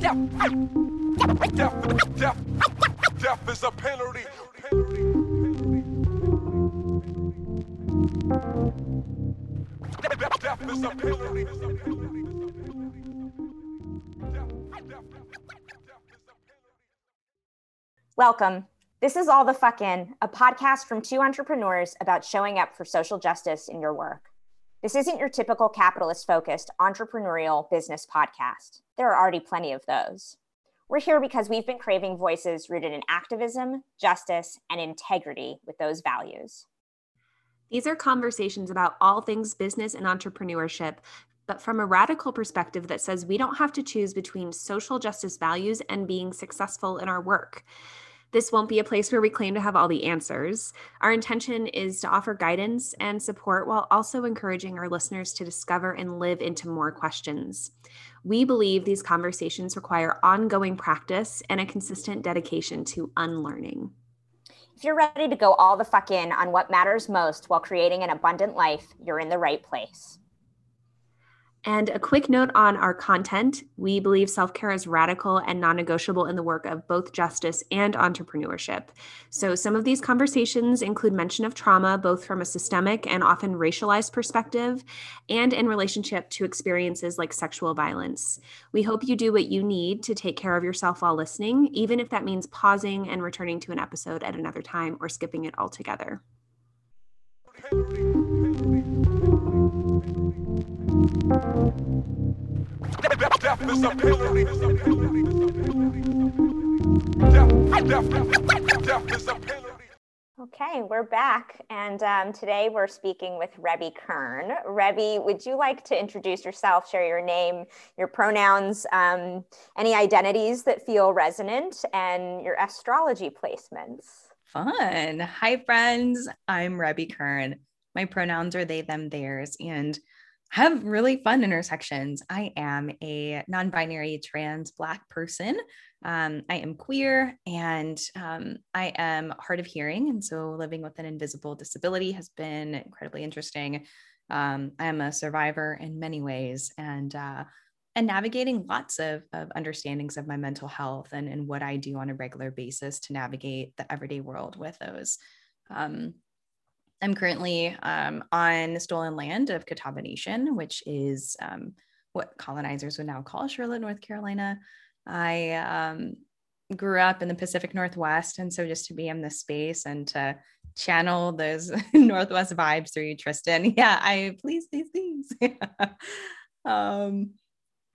Death, is a penalty. Welcome. This is All the Fuck In, a podcast from two entrepreneurs about showing up for social justice in your work. This isn't your typical capitalist focused entrepreneurial business podcast. There are already plenty of those. We're here because we've been craving voices rooted in activism, justice, and integrity with those values. These are conversations about all things business and entrepreneurship, but from a radical perspective that says we don't have to choose between social justice values and being successful in our work. This won't be a place where we claim to have all the answers. Our intention is to offer guidance and support while also encouraging our listeners to discover and live into more questions. We believe these conversations require ongoing practice and a consistent dedication to unlearning. If you're ready to go all the fuck in on what matters most while creating an abundant life, you're in the right place. And a quick note on our content we believe self care is radical and non negotiable in the work of both justice and entrepreneurship. So, some of these conversations include mention of trauma, both from a systemic and often racialized perspective, and in relationship to experiences like sexual violence. We hope you do what you need to take care of yourself while listening, even if that means pausing and returning to an episode at another time or skipping it altogether. Okay, we're back. And um, today we're speaking with Rebby Kern. Rebby, would you like to introduce yourself, share your name, your pronouns, um, any identities that feel resonant, and your astrology placements? Fun. Hi, friends. I'm Rebby Kern. My pronouns are they, them, theirs. And have really fun intersections. I am a non binary trans Black person. Um, I am queer and um, I am hard of hearing. And so living with an invisible disability has been incredibly interesting. Um, I am a survivor in many ways and, uh, and navigating lots of, of understandings of my mental health and, and what I do on a regular basis to navigate the everyday world with those. Um, I'm currently um, on stolen land of Catawba Nation, which is um, what colonizers would now call Charlotte, North Carolina. I um, grew up in the Pacific Northwest. And so just to be in this space and to channel those Northwest vibes through you, Tristan. Yeah, I please these things. um,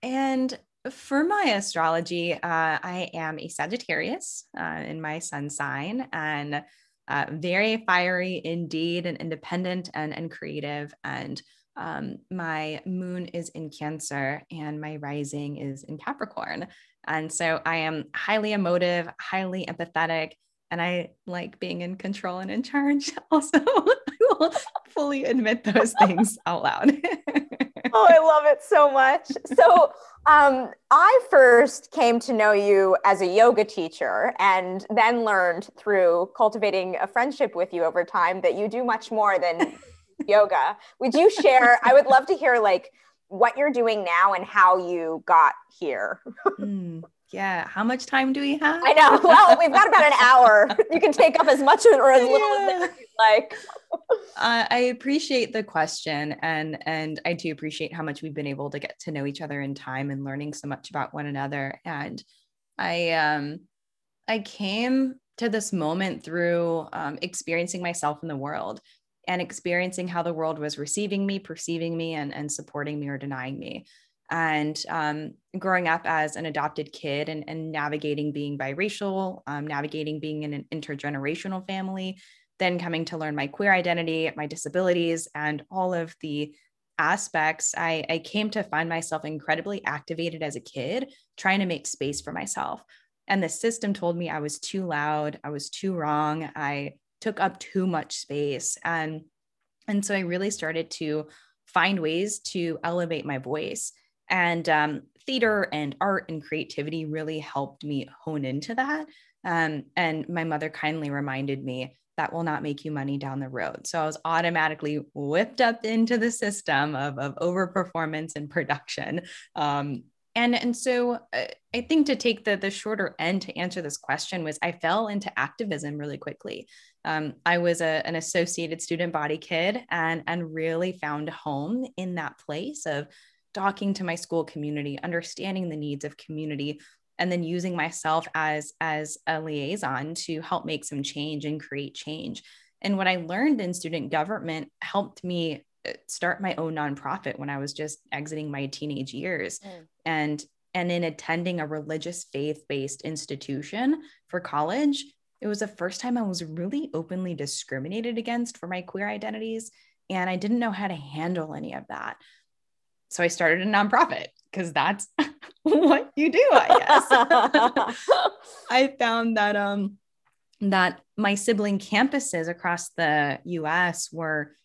and for my astrology, uh, I am a Sagittarius uh, in my sun sign. And uh, very fiery indeed and independent and, and creative. And um, my moon is in Cancer and my rising is in Capricorn. And so I am highly emotive, highly empathetic, and I like being in control and in charge. Also, will fully admit those things out loud. oh, I love it so much. So, um, I first came to know you as a yoga teacher and then learned through cultivating a friendship with you over time that you do much more than yoga. Would you share? I would love to hear like what you're doing now and how you got here. mm, yeah. How much time do we have? I know. Well, we've got about an hour. You can take up as much of it or as little yeah. as you like. Uh, I appreciate the question, and and I do appreciate how much we've been able to get to know each other in time and learning so much about one another. And I um I came to this moment through um, experiencing myself in the world and experiencing how the world was receiving me, perceiving me, and and supporting me or denying me. And um, growing up as an adopted kid and, and navigating being biracial, um, navigating being in an intergenerational family, then coming to learn my queer identity, my disabilities, and all of the aspects, I, I came to find myself incredibly activated as a kid, trying to make space for myself. And the system told me I was too loud, I was too wrong, I took up too much space. And, and so I really started to find ways to elevate my voice. And um, theater and art and creativity really helped me hone into that. Um, and my mother kindly reminded me that will not make you money down the road. So I was automatically whipped up into the system of, of overperformance and production. Um, and and so uh, I think to take the the shorter end to answer this question was I fell into activism really quickly. Um, I was a, an associated student body kid and and really found home in that place of talking to my school community, understanding the needs of community, and then using myself as as a liaison to help make some change and create change. And what I learned in student government helped me uh, start my own nonprofit when I was just exiting my teenage years. Mm. And and in attending a religious faith-based institution for college, it was the first time I was really openly discriminated against for my queer identities and I didn't know how to handle any of that. So I started a nonprofit because that's what you do, I guess. I found that um that my sibling campuses across the US were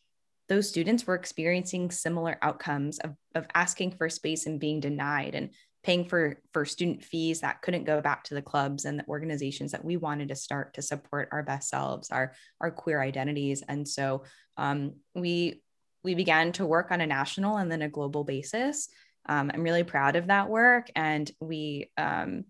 those students were experiencing similar outcomes of, of asking for space and being denied and paying for for student fees that couldn't go back to the clubs and the organizations that we wanted to start to support our best selves our our queer identities and so um, we we began to work on a national and then a global basis um, i'm really proud of that work and we um,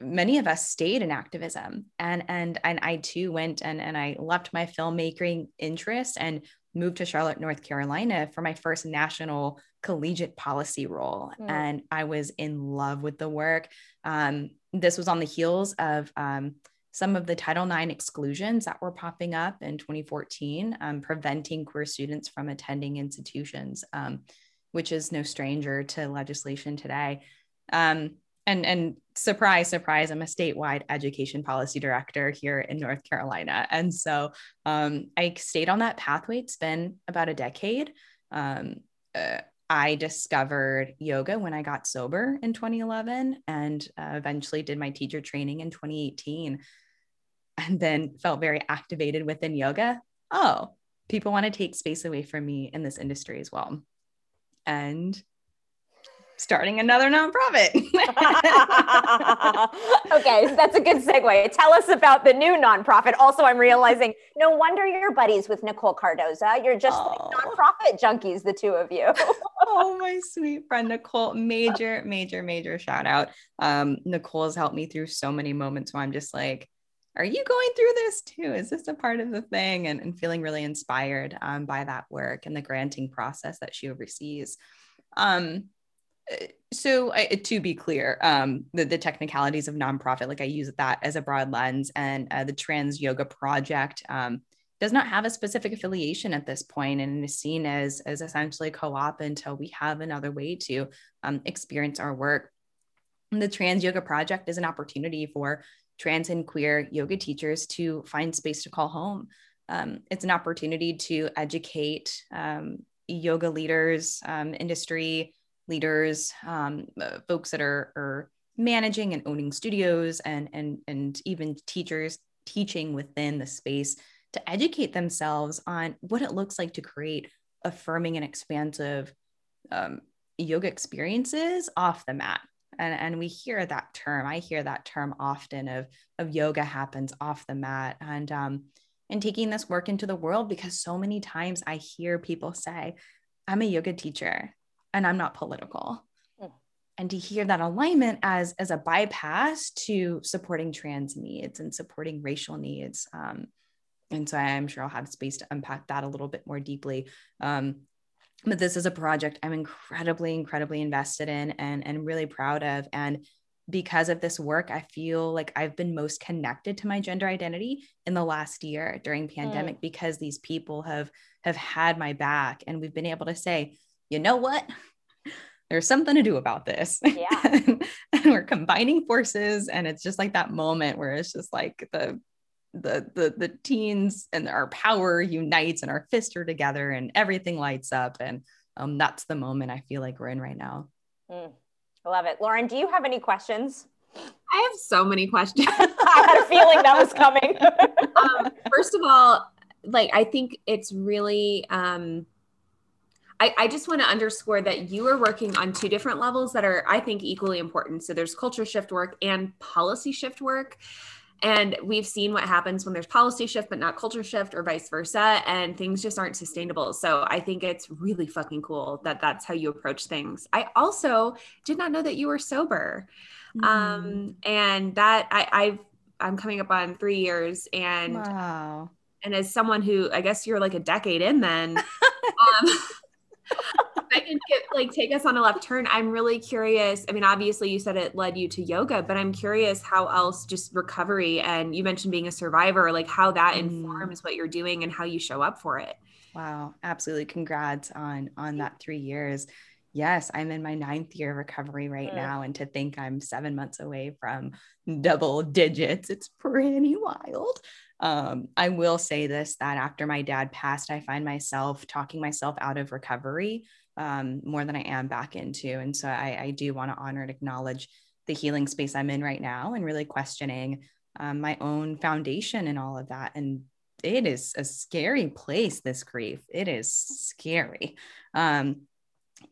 many of us stayed in activism and and and I too went and and I left my filmmaking interest and moved to Charlotte, North Carolina for my first national collegiate policy role. Mm. And I was in love with the work. Um, this was on the heels of um, some of the Title IX exclusions that were popping up in 2014, um, preventing queer students from attending institutions, um, which is no stranger to legislation today. Um, and and surprise surprise i'm a statewide education policy director here in north carolina. And so um, i stayed on that pathway. It's been about a decade. Um, uh, i discovered yoga when i got sober in 2011 and uh, eventually did my teacher training in 2018 and then felt very activated within yoga. Oh people want to take space away from me in this industry as well. And starting another nonprofit. okay, that's a good segue. Tell us about the new nonprofit. Also, I'm realizing no wonder you're buddies with Nicole Cardoza. You're just oh. like nonprofit junkies, the two of you. oh, my sweet friend Nicole. Major, major, major shout out. Um, Nicole has helped me through so many moments where I'm just like, are you going through this too? Is this a part of the thing? And, and feeling really inspired um, by that work and the granting process that she oversees. Um, so I, to be clear um, the, the technicalities of nonprofit like i use that as a broad lens and uh, the trans yoga project um, does not have a specific affiliation at this point and is seen as as essentially co-op until we have another way to um, experience our work. The trans yoga project is an opportunity for trans and queer yoga teachers to find space to call home. Um, it's an opportunity to educate um, yoga leaders um, industry leaders, um, uh, folks that are, are managing and owning studios, and and and even teachers teaching within the space to educate themselves on what it looks like to create affirming and expansive um, yoga experiences off the mat. And, and we hear that term. I hear that term often of, of yoga happens off the mat. And um, and taking this work into the world because so many times I hear people say, I'm a yoga teacher and I'm not political. Mm. And to hear that alignment as, as a bypass to supporting trans needs and supporting racial needs. Um, and so I'm sure I'll have space to unpack that a little bit more deeply. Um, but this is a project I'm incredibly, incredibly invested in and, and really proud of. And because of this work, I feel like I've been most connected to my gender identity in the last year during pandemic mm. because these people have have had my back and we've been able to say, you know what? There's something to do about this. Yeah. and, and we're combining forces. And it's just like that moment where it's just like the the the the teens and our power unites and our fists are together and everything lights up. And um, that's the moment I feel like we're in right now. Mm, I love it. Lauren, do you have any questions? I have so many questions. I had a feeling that was coming. um, first of all, like I think it's really um, I, I just want to underscore that you are working on two different levels that are, I think, equally important. So there's culture shift work and policy shift work. and we've seen what happens when there's policy shift, but not culture shift or vice versa. And things just aren't sustainable. So I think it's really fucking cool that that's how you approach things. I also did not know that you were sober. Mm. Um, and that I, I've, I'm coming up on three years and, wow. and as someone who, I guess you're like a decade in then, um, I can get like take us on a left turn. I'm really curious. I mean, obviously you said it led you to yoga, but I'm curious how else just recovery and you mentioned being a survivor, like how that mm. informs what you're doing and how you show up for it. Wow, absolutely. Congrats on on that three years. Yes, I'm in my ninth year of recovery right mm. now. And to think I'm seven months away from double digits, it's pretty wild. Um, I will say this that after my dad passed, I find myself talking myself out of recovery um, more than I am back into. And so I, I do want to honor and acknowledge the healing space I'm in right now and really questioning um, my own foundation and all of that. And it is a scary place, this grief. It is scary. Um,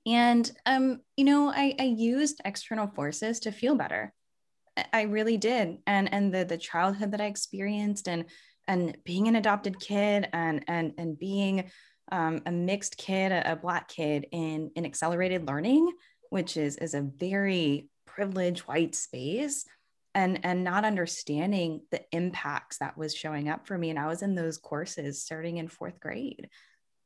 and, um, you know, I, I used external forces to feel better. I really did. And and the the childhood that I experienced and and being an adopted kid and and and being um, a mixed kid, a, a black kid in in accelerated learning, which is is a very privileged white space and and not understanding the impacts that was showing up for me and i was in those courses starting in fourth grade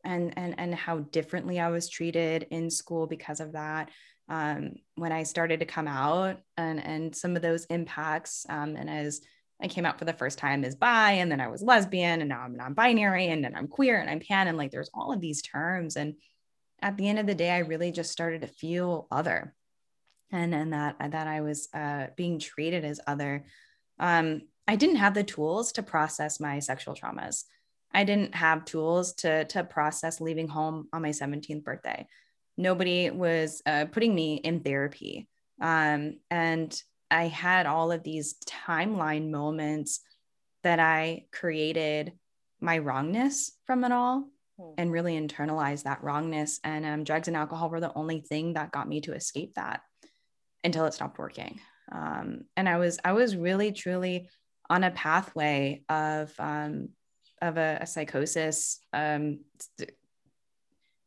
and and and how differently i was treated in school because of that um, when I started to come out and, and some of those impacts. Um, and as I came out for the first time as bi, and then I was lesbian, and now I'm non binary, and then I'm queer and I'm pan, and like there's all of these terms. And at the end of the day, I really just started to feel other. And, and that that I was uh, being treated as other. Um, I didn't have the tools to process my sexual traumas. I didn't have tools to to process leaving home on my 17th birthday nobody was uh, putting me in therapy. Um, and I had all of these timeline moments that I created my wrongness from it all hmm. and really internalized that wrongness. And um, drugs and alcohol were the only thing that got me to escape that until it stopped working. Um, and I was I was really truly on a pathway of um, of a, a psychosis, um,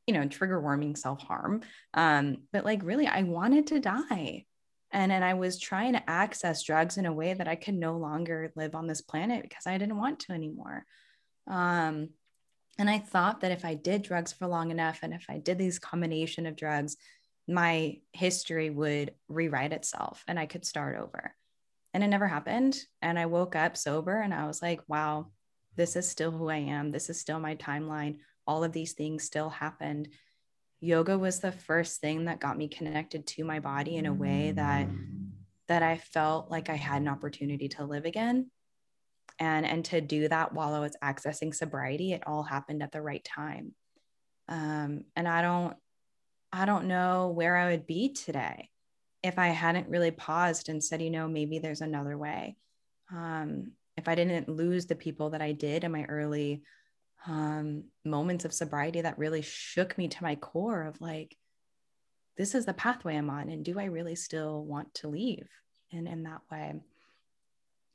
you know, trigger warning self harm. Um, but like, really, I wanted to die. And then I was trying to access drugs in a way that I could no longer live on this planet because I didn't want to anymore. Um, and I thought that if I did drugs for long enough and if I did these combination of drugs, my history would rewrite itself and I could start over. And it never happened. And I woke up sober and I was like, wow, this is still who I am. This is still my timeline all of these things still happened yoga was the first thing that got me connected to my body in a way that that I felt like I had an opportunity to live again. And and to do that while I was accessing sobriety it all happened at the right time. Um, and I don't I don't know where I would be today if I hadn't really paused and said you know maybe there's another way. Um, if I didn't lose the people that I did in my early um, moments of sobriety that really shook me to my core of like, this is the pathway I'm on. And do I really still want to leave in, in that way?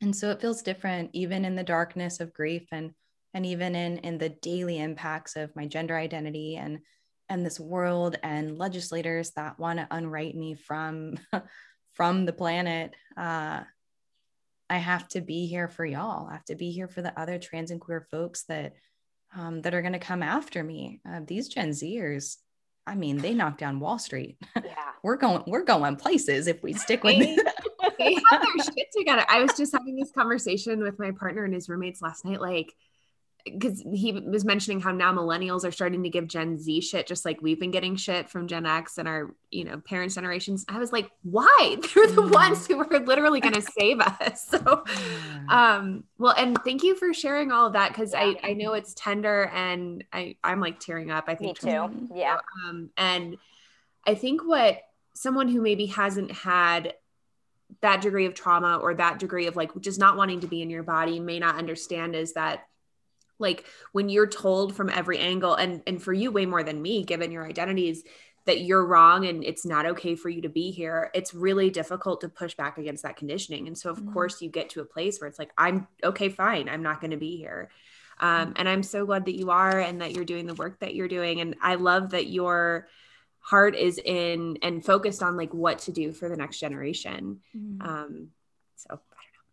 And so it feels different, even in the darkness of grief and and even in in the daily impacts of my gender identity and and this world and legislators that want to unwrite me from from the planet uh, i have to be here for y'all i have to be here for the other trans and queer folks that um, that are going to come after me. Uh, these Gen Zers, I mean, they knock down Wall Street. Yeah, we're going, we're going places if we stick with they, they have their shit together. I was just having this conversation with my partner and his roommates last night. Like, because he was mentioning how now millennials are starting to give Gen Z shit, just like we've been getting shit from Gen X and our, you know, parents' generations. I was like, why? They're the mm. ones who are literally going to save us. So, um, well, and thank you for sharing all of that because yeah. I, I know it's tender and I, I'm like tearing up. I think me too. Yeah. Um, and I think what someone who maybe hasn't had that degree of trauma or that degree of like just not wanting to be in your body may not understand is that like when you're told from every angle and and for you way more than me given your identities that you're wrong and it's not okay for you to be here, it's really difficult to push back against that conditioning. And so, of mm-hmm. course, you get to a place where it's like, I'm okay, fine, I'm not going to be here. Um, and I'm so glad that you are and that you're doing the work that you're doing. And I love that your heart is in and focused on like what to do for the next generation. Mm-hmm. Um, so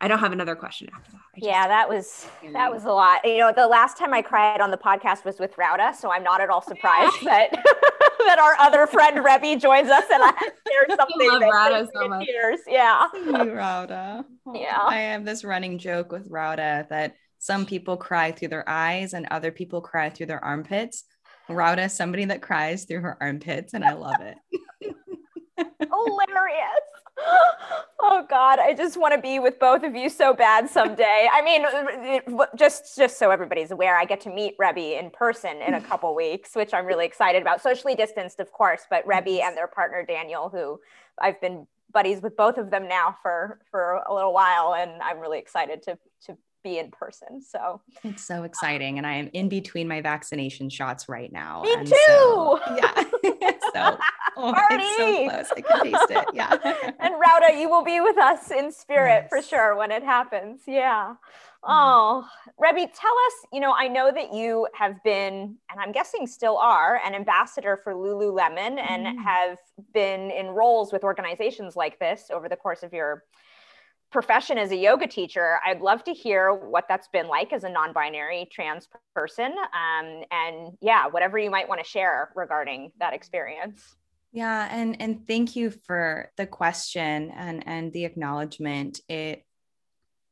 I don't have another question after that. Just, yeah, that was that was a lot. You know, the last time I cried on the podcast was with Rauda, so I'm not at all surprised that that our other friend Rebby joins us and I shared something. I love Rauda so much. Tears. Yeah, you, Rauda. Yeah, I have this running joke with Rauda that some people cry through their eyes and other people cry through their armpits. Rauda is somebody that cries through her armpits, and I love it. Hilarious. Oh god i just want to be with both of you so bad someday. I mean it, just just so everybody's aware i get to meet rebby in person in a couple weeks which i'm really excited about. Socially distanced of course but rebby and their partner daniel who i've been buddies with both of them now for for a little while and i'm really excited to to be in person. So it's so exciting. And I am in between my vaccination shots right now. Me and too. So, yeah. so oh, Party. it's so. I can taste it. Yeah. and Rauda, you will be with us in spirit yes. for sure when it happens. Yeah. Mm-hmm. Oh, Rebby, tell us, you know, I know that you have been, and I'm guessing still are, an ambassador for Lululemon and mm. have been in roles with organizations like this over the course of your profession as a yoga teacher, I'd love to hear what that's been like as a non binary trans person. Um, and yeah, whatever you might want to share regarding that experience. Yeah, and and thank you for the question and and the acknowledgement. It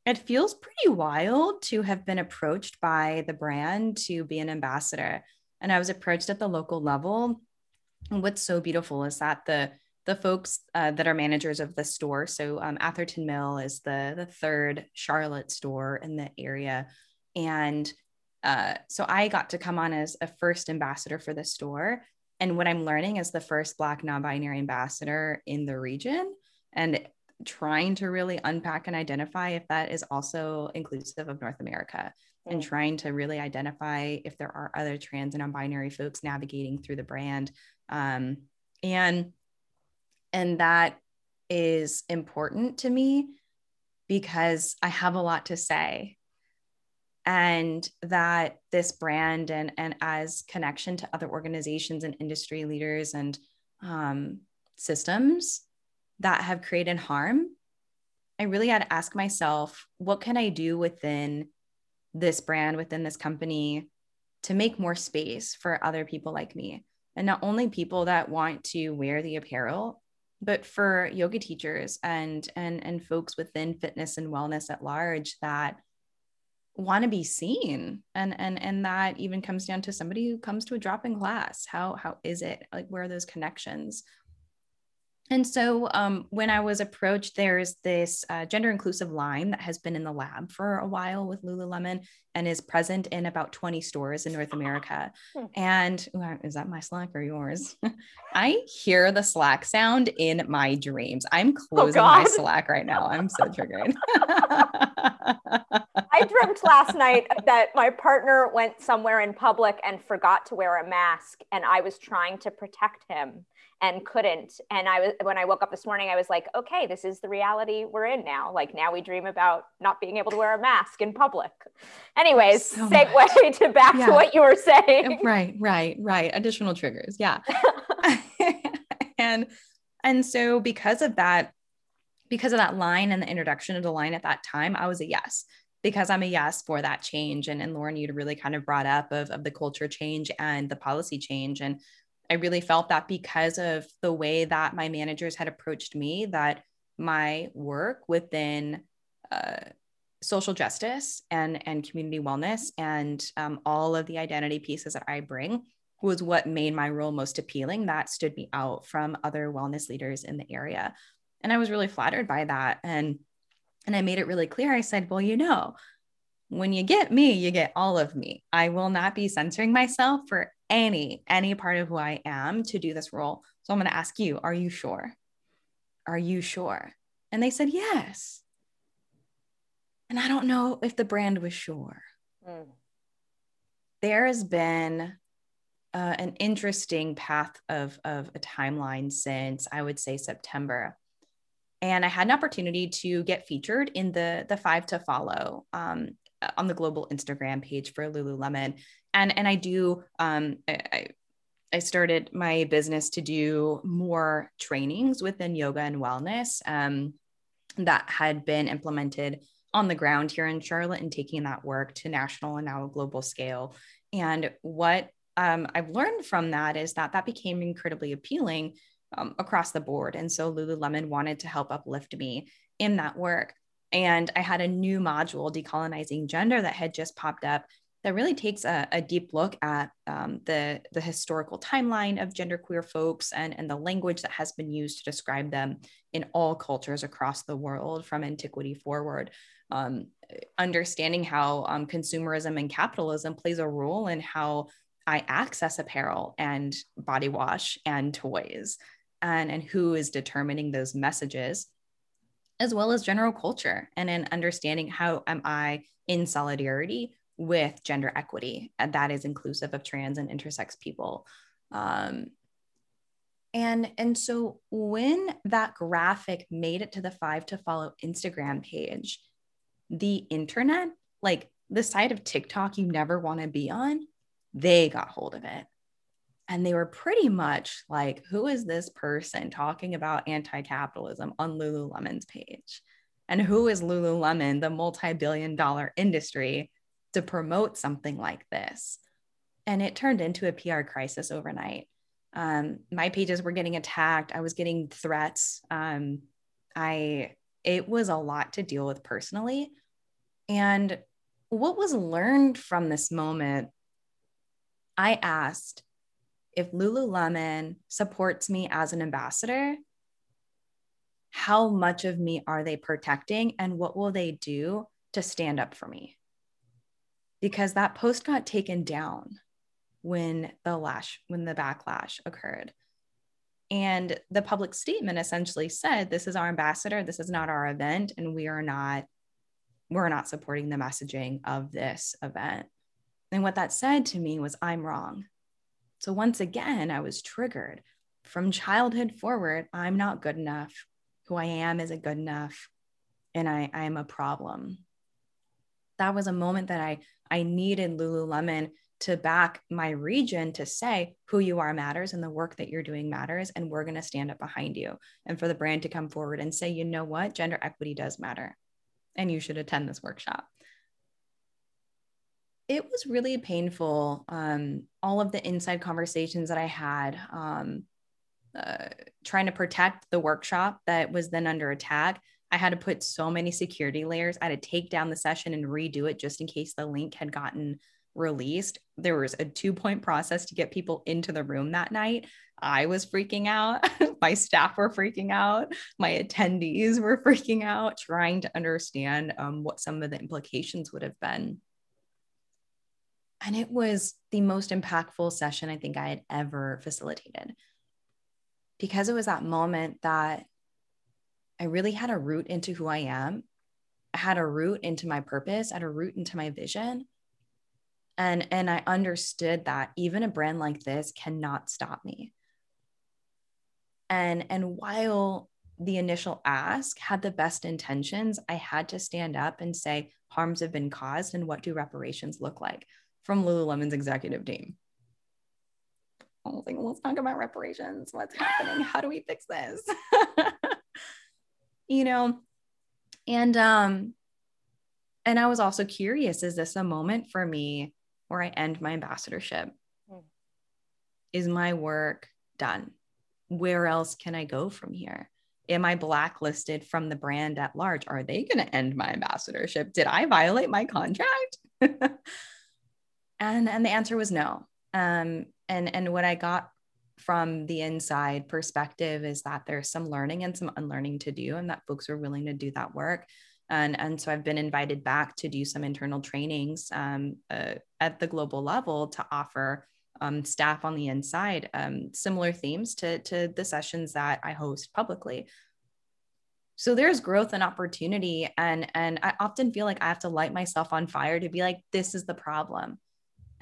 it feels pretty wild to have been approached by the brand to be an ambassador. And I was approached at the local level. And what's so beautiful is that the the folks uh, that are managers of the store. So um, Atherton Mill is the the third Charlotte store in the area, and uh, so I got to come on as a first ambassador for the store. And what I'm learning is the first Black non-binary ambassador in the region, and trying to really unpack and identify if that is also inclusive of North America. And mm. trying to really identify if there are other trans and non-binary folks navigating through the brand. Um, and and that is important to me because I have a lot to say. And that this brand and, and as connection to other organizations and industry leaders and um, systems that have created harm, I really had to ask myself, what can I do within this brand, within this company to make more space for other people like me? And not only people that want to wear the apparel, but for yoga teachers and and and folks within fitness and wellness at large that want to be seen and and and that even comes down to somebody who comes to a drop-in class. How how is it? Like where are those connections and so um, when I was approached, there's this uh, gender inclusive line that has been in the lab for a while with Lululemon and is present in about 20 stores in North America. Hmm. And is that my Slack or yours? I hear the Slack sound in my dreams. I'm oh, closing oh my Slack right now. I'm so triggered. I dreamt last night that my partner went somewhere in public and forgot to wear a mask, and I was trying to protect him and couldn't. And I was when I woke up this morning, I was like, okay, this is the reality we're in now. Like now we dream about not being able to wear a mask in public. Anyways, so segue much. to back yeah. to what you were saying. Right, right, right. Additional triggers. Yeah. and and so because of that, because of that line and the introduction of the line at that time, I was a yes because I'm a yes for that change. And, and Lauren, you'd really kind of brought up of, of the culture change and the policy change. And I really felt that because of the way that my managers had approached me, that my work within uh, social justice and and community wellness and um, all of the identity pieces that I bring was what made my role most appealing. That stood me out from other wellness leaders in the area, and I was really flattered by that. And and I made it really clear. I said, well, you know, when you get me, you get all of me. I will not be censoring myself for any any part of who I am to do this role. So I'm going to ask you, are you sure? Are you sure? And they said, yes. And I don't know if the brand was sure. Mm. There has been uh, an interesting path of, of a timeline since I would say September. And I had an opportunity to get featured in the, the five to follow um, on the global Instagram page for Lululemon. And, and I do, um, I, I started my business to do more trainings within yoga and wellness um, that had been implemented on the ground here in Charlotte and taking that work to national and now a global scale. And what um, I've learned from that is that that became incredibly appealing um, across the board. And so Lululemon wanted to help uplift me in that work. And I had a new module, Decolonizing Gender, that had just popped up that really takes a, a deep look at um, the, the historical timeline of genderqueer folks and, and the language that has been used to describe them in all cultures across the world from antiquity forward. Um, understanding how um, consumerism and capitalism plays a role in how I access apparel and body wash and toys and, and who is determining those messages, as well as general culture and in understanding how am I in solidarity with gender equity and that is inclusive of trans and intersex people. Um, and and so when that graphic made it to the five to follow Instagram page, the internet, like the side of TikTok you never want to be on, they got hold of it. And they were pretty much like, who is this person talking about anti capitalism on Lululemon's page? And who is Lululemon, the multi billion dollar industry, to promote something like this? And it turned into a PR crisis overnight. Um, my pages were getting attacked. I was getting threats. Um, I it was a lot to deal with personally. And what was learned from this moment I asked if Lululemon supports me as an ambassador, how much of me are they protecting and what will they do to stand up for me? Because that post got taken down when the lash when the backlash occurred. And the public statement essentially said this is our ambassador, this is not our event and we are not we're not supporting the messaging of this event. And what that said to me was, I'm wrong. So once again, I was triggered from childhood forward. I'm not good enough. Who I am isn't good enough. And I, I am a problem. That was a moment that I, I needed Lululemon to back my region to say who you are matters and the work that you're doing matters. And we're going to stand up behind you. And for the brand to come forward and say, you know what, gender equity does matter. And you should attend this workshop it was really painful. Um, all of the inside conversations that I had, um, uh, trying to protect the workshop that was then under attack. I had to put so many security layers. I had to take down the session and redo it just in case the link had gotten released. There was a two point process to get people into the room that night. I was freaking out. my staff were freaking out. My attendees were freaking out, trying to understand um, what some of the implications would have been. And it was the most impactful session I think I had ever facilitated because it was that moment that I really had a root into who I am. I had a root into my purpose, I had a root into my vision. And, and I understood that even a brand like this cannot stop me. And, and while the initial ask had the best intentions, I had to stand up and say, harms have been caused, and what do reparations look like? From Lululemon's executive team. I was like, let's talk about reparations. What's happening? How do we fix this? you know, and um, and I was also curious: is this a moment for me where I end my ambassadorship? Hmm. Is my work done? Where else can I go from here? Am I blacklisted from the brand at large? Are they going to end my ambassadorship? Did I violate my contract? and and the answer was no. Um, and and what i got from the inside perspective is that there's some learning and some unlearning to do and that folks are willing to do that work. And and so i've been invited back to do some internal trainings um, uh, at the global level to offer um, staff on the inside um, similar themes to to the sessions that i host publicly. So there's growth and opportunity. And and i often feel like i have to light myself on fire to be like this is the problem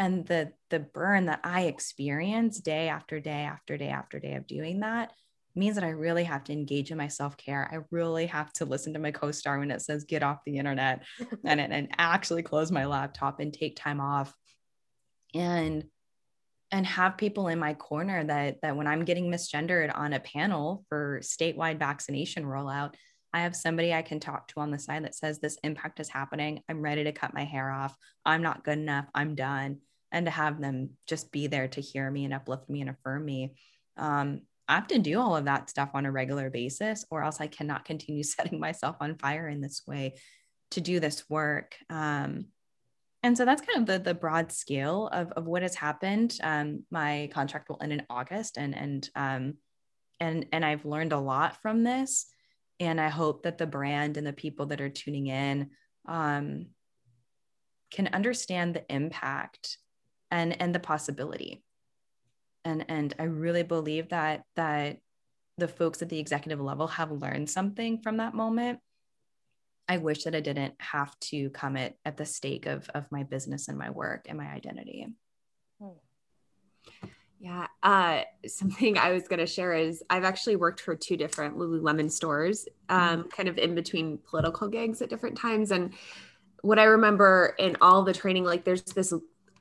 and the the burn that i experience day after day after day after day of doing that means that i really have to engage in my self-care i really have to listen to my co-star when it says get off the internet and, and actually close my laptop and take time off and and have people in my corner that that when i'm getting misgendered on a panel for statewide vaccination rollout I have somebody I can talk to on the side that says this impact is happening. I'm ready to cut my hair off. I'm not good enough. I'm done. And to have them just be there to hear me and uplift me and affirm me. Um, I have to do all of that stuff on a regular basis, or else I cannot continue setting myself on fire in this way to do this work. Um, and so that's kind of the, the broad scale of, of what has happened. Um, my contract will end in August, and and um, and and I've learned a lot from this and i hope that the brand and the people that are tuning in um, can understand the impact and and the possibility and and i really believe that that the folks at the executive level have learned something from that moment i wish that i didn't have to come at, at the stake of of my business and my work and my identity. Yeah. Uh, something I was going to share is I've actually worked for two different Lululemon stores, um, kind of in between political gigs at different times. And what I remember in all the training, like there's this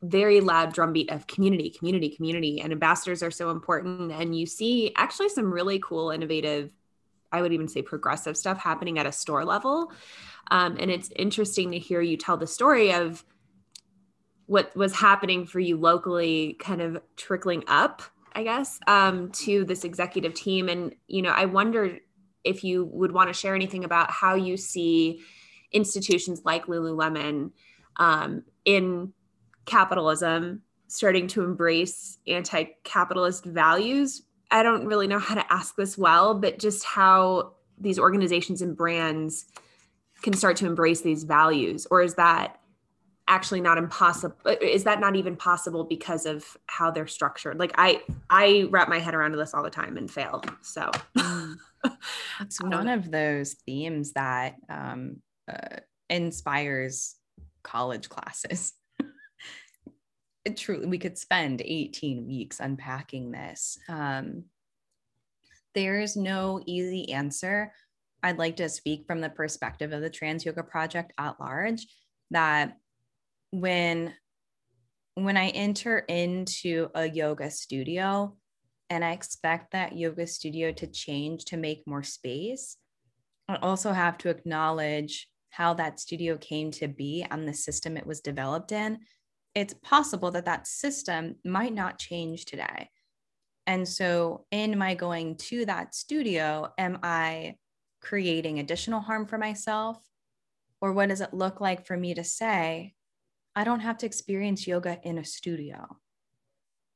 very loud drumbeat of community, community, community, and ambassadors are so important. And you see actually some really cool, innovative, I would even say progressive stuff happening at a store level. Um, and it's interesting to hear you tell the story of what was happening for you locally kind of trickling up i guess um, to this executive team and you know i wonder if you would want to share anything about how you see institutions like lululemon um, in capitalism starting to embrace anti-capitalist values. I don't really know how to ask this well but just how these organizations and brands can start to embrace these values or is that actually not impossible is that not even possible because of how they're structured? Like i i wrap my head around this all the time and fail so. It's one of those themes that um, uh, inspires college classes truly we could spend 18 weeks unpacking this um, there's no easy answer i'd like to speak from the perspective of the trans yoga project at large that when when I enter into a yoga studio and I expect that yoga studio to change to make more space, I also have to acknowledge how that studio came to be and the system it was developed in. It's possible that that system might not change today. And so, in my going to that studio, am I creating additional harm for myself? Or what does it look like for me to say, I don't have to experience yoga in a studio.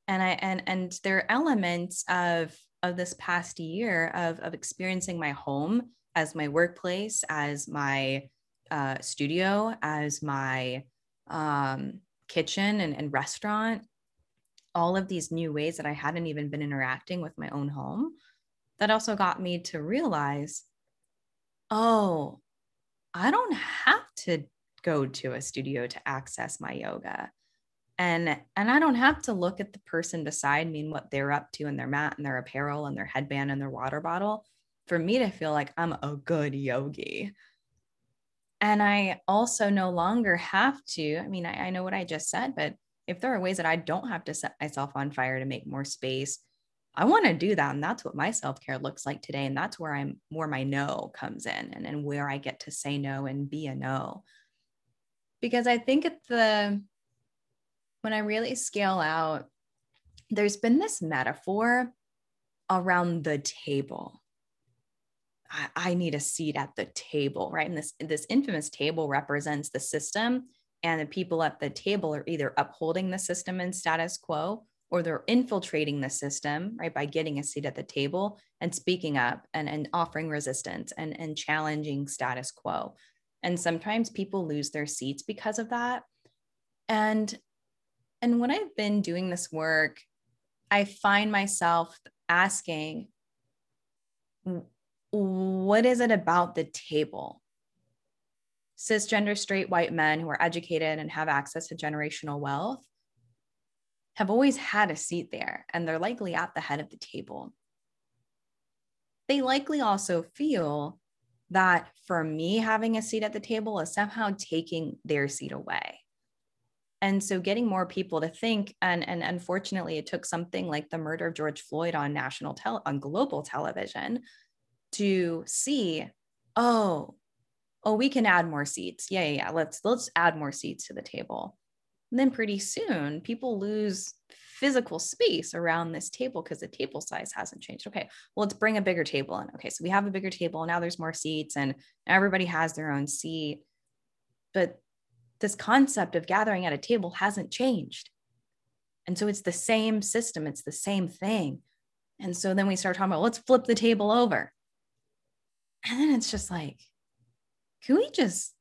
And I and and there are elements of of this past year of of experiencing my home as my workplace, as my uh, studio, as my um, kitchen and, and restaurant, all of these new ways that I hadn't even been interacting with my own home. That also got me to realize, oh, I don't have to go to a studio to access my yoga and and i don't have to look at the person beside me and what they're up to and their mat and their apparel and their headband and their water bottle for me to feel like i'm a good yogi and i also no longer have to i mean I, I know what i just said but if there are ways that i don't have to set myself on fire to make more space i want to do that and that's what my self-care looks like today and that's where i'm where my no comes in and, and where i get to say no and be a no because I think at the when I really scale out, there's been this metaphor around the table. I, I need a seat at the table, right? And this this infamous table represents the system, and the people at the table are either upholding the system and status quo or they're infiltrating the system right by getting a seat at the table and speaking up and, and offering resistance and, and challenging status quo and sometimes people lose their seats because of that and and when i've been doing this work i find myself asking what is it about the table cisgender straight white men who are educated and have access to generational wealth have always had a seat there and they're likely at the head of the table. They likely also feel that for me having a seat at the table is somehow taking their seat away. And so getting more people to think, and, and unfortunately, it took something like the murder of George Floyd on national tel- on global television to see, oh, oh, we can add more seats. Yeah, yeah, yeah. Let's let's add more seats to the table. And then pretty soon people lose physical space around this table because the table size hasn't changed. Okay, well, let's bring a bigger table in. Okay, so we have a bigger table. Now there's more seats and everybody has their own seat. But this concept of gathering at a table hasn't changed. And so it's the same system, it's the same thing. And so then we start talking about let's flip the table over. And then it's just like, can we just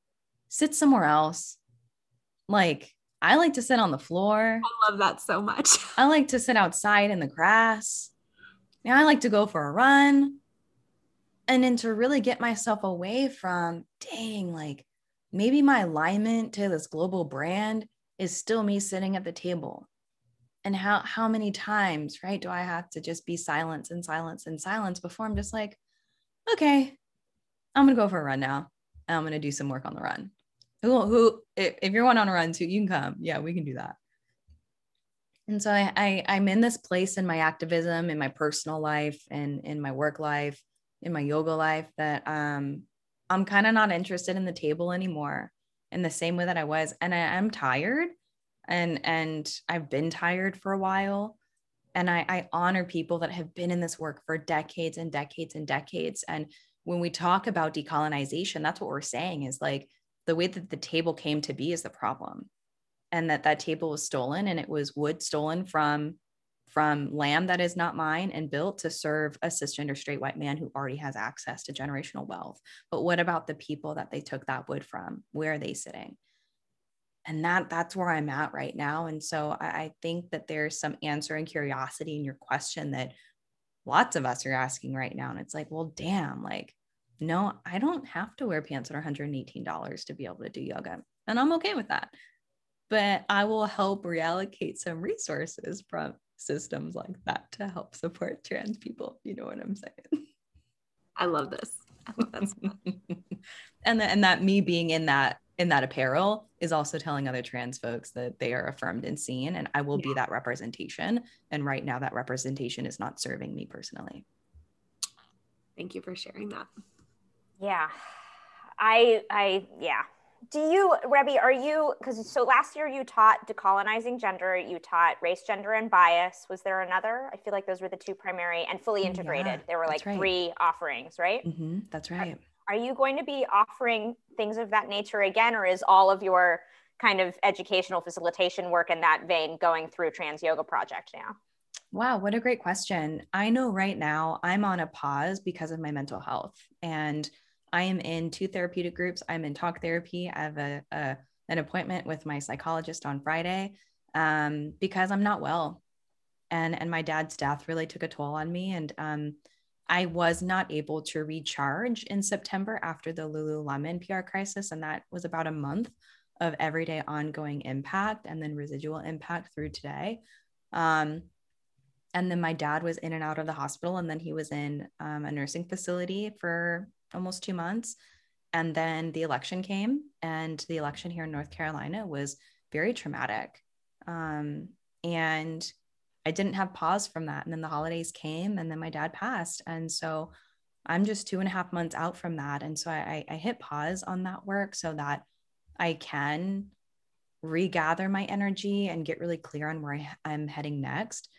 sit somewhere else? Like, I like to sit on the floor. I love that so much. I like to sit outside in the grass. Now I like to go for a run. And then to really get myself away from, dang, like maybe my alignment to this global brand is still me sitting at the table. And how how many times, right, do I have to just be silence and silence and silence before I'm just like, okay, I'm gonna go for a run now. And I'm gonna do some work on the run. Who who if, you're one on a run too, you can come. Yeah, we can do that. And so I, I I'm in this place in my activism, in my personal life, and in my work life, in my yoga life that um I'm kind of not interested in the table anymore in the same way that I was. And I am tired and and I've been tired for a while. And I, I honor people that have been in this work for decades and decades and decades. And when we talk about decolonization, that's what we're saying is like the way that the table came to be is the problem. And that that table was stolen and it was wood stolen from from land that is not mine and built to serve a cisgender straight white man who already has access to generational wealth. But what about the people that they took that wood from? Where are they sitting? And that that's where I'm at right now. And so I, I think that there's some answer and curiosity in your question that lots of us are asking right now. And it's like, well, damn, like, no, I don't have to wear pants that are $118 to be able to do yoga. And I'm okay with that but I will help reallocate some resources from systems like that to help support trans people. You know what I'm saying? I love this. I love that. And that and that me being in that in that apparel is also telling other trans folks that they are affirmed and seen and I will yeah. be that representation and right now that representation is not serving me personally. Thank you for sharing that. Yeah. I I yeah, do you, Rebby, are you, because so last year you taught decolonizing gender, you taught race, gender, and bias. Was there another? I feel like those were the two primary and fully integrated. Yeah, there were like right. three offerings, right? Mm-hmm, that's right. Are, you going to be offering things of that nature again, or is all of your kind of educational facilitation work in that vein going through Trans Yoga Project now? Wow, what a great question. I know right now I'm on a pause because of my mental health. And I am in two therapeutic groups. I'm in talk therapy. I have a, a an appointment with my psychologist on Friday um, because I'm not well, and and my dad's death really took a toll on me, and um, I was not able to recharge in September after the Lululemon PR crisis, and that was about a month of everyday ongoing impact and then residual impact through today. Um, and then my dad was in and out of the hospital, and then he was in um, a nursing facility for almost two months. And then the election came, and the election here in North Carolina was very traumatic. Um, and I didn't have pause from that. And then the holidays came, and then my dad passed. And so I'm just two and a half months out from that. And so I, I hit pause on that work so that I can regather my energy and get really clear on where I, I'm heading next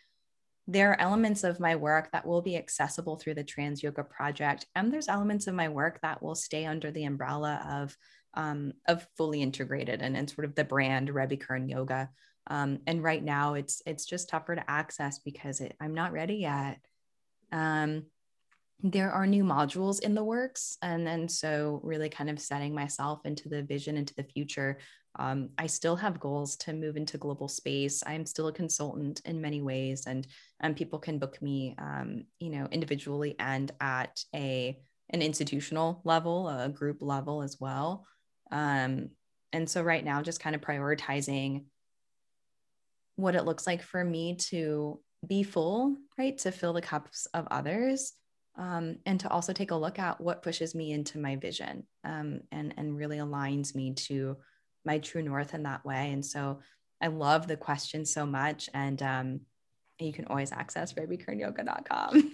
there are elements of my work that will be accessible through the Trans Yoga Project, and there's elements of my work that will stay under the umbrella of um, of fully integrated and, and sort of the brand Rebby Kern Yoga. Um, and right now, it's it's just tougher to access because it, I'm not ready yet. Um, there are new modules in the works, and then so really kind of setting myself into the vision into the future um, I still have goals to move into global space. I'm still a consultant in many ways, and and people can book me, um, you know, individually and at a an institutional level, a group level as well. Um, and so right now, just kind of prioritizing what it looks like for me to be full, right? To fill the cups of others. Um, and to also take a look at what pushes me into my vision um, and, and really aligns me to my true north in that way. And so I love the question so much. And um, you can always access rebbykernyoga.com.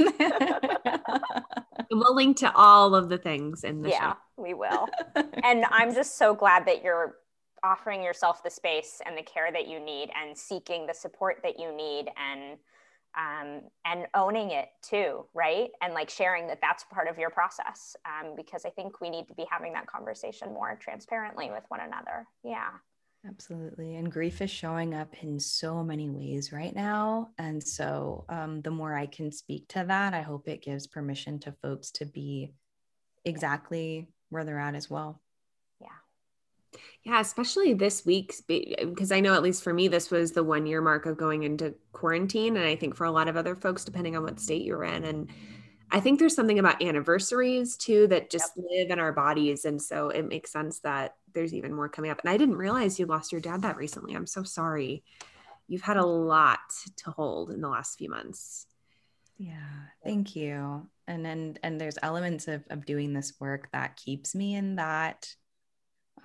we'll link to all of the things in the yeah, show. we will. and I'm just so glad that you're offering yourself the space and the care that you need and seeking the support that you need and um, and owning it too right and like sharing that that's part of your process um, because i think we need to be having that conversation more transparently with one another yeah Absolutely. And grief is showing up in so many ways right now. And so um, the more I can speak to that, I hope it gives permission to folks to be exactly where they're at as well. Yeah. Especially this week, because I know at least for me, this was the one year mark of going into quarantine. And I think for a lot of other folks, depending on what state you're in. And I think there's something about anniversaries too that just yep. live in our bodies. And so it makes sense that there's even more coming up. And I didn't realize you lost your dad that recently. I'm so sorry. You've had a lot to hold in the last few months. Yeah, thank you. And then and there's elements of of doing this work that keeps me in that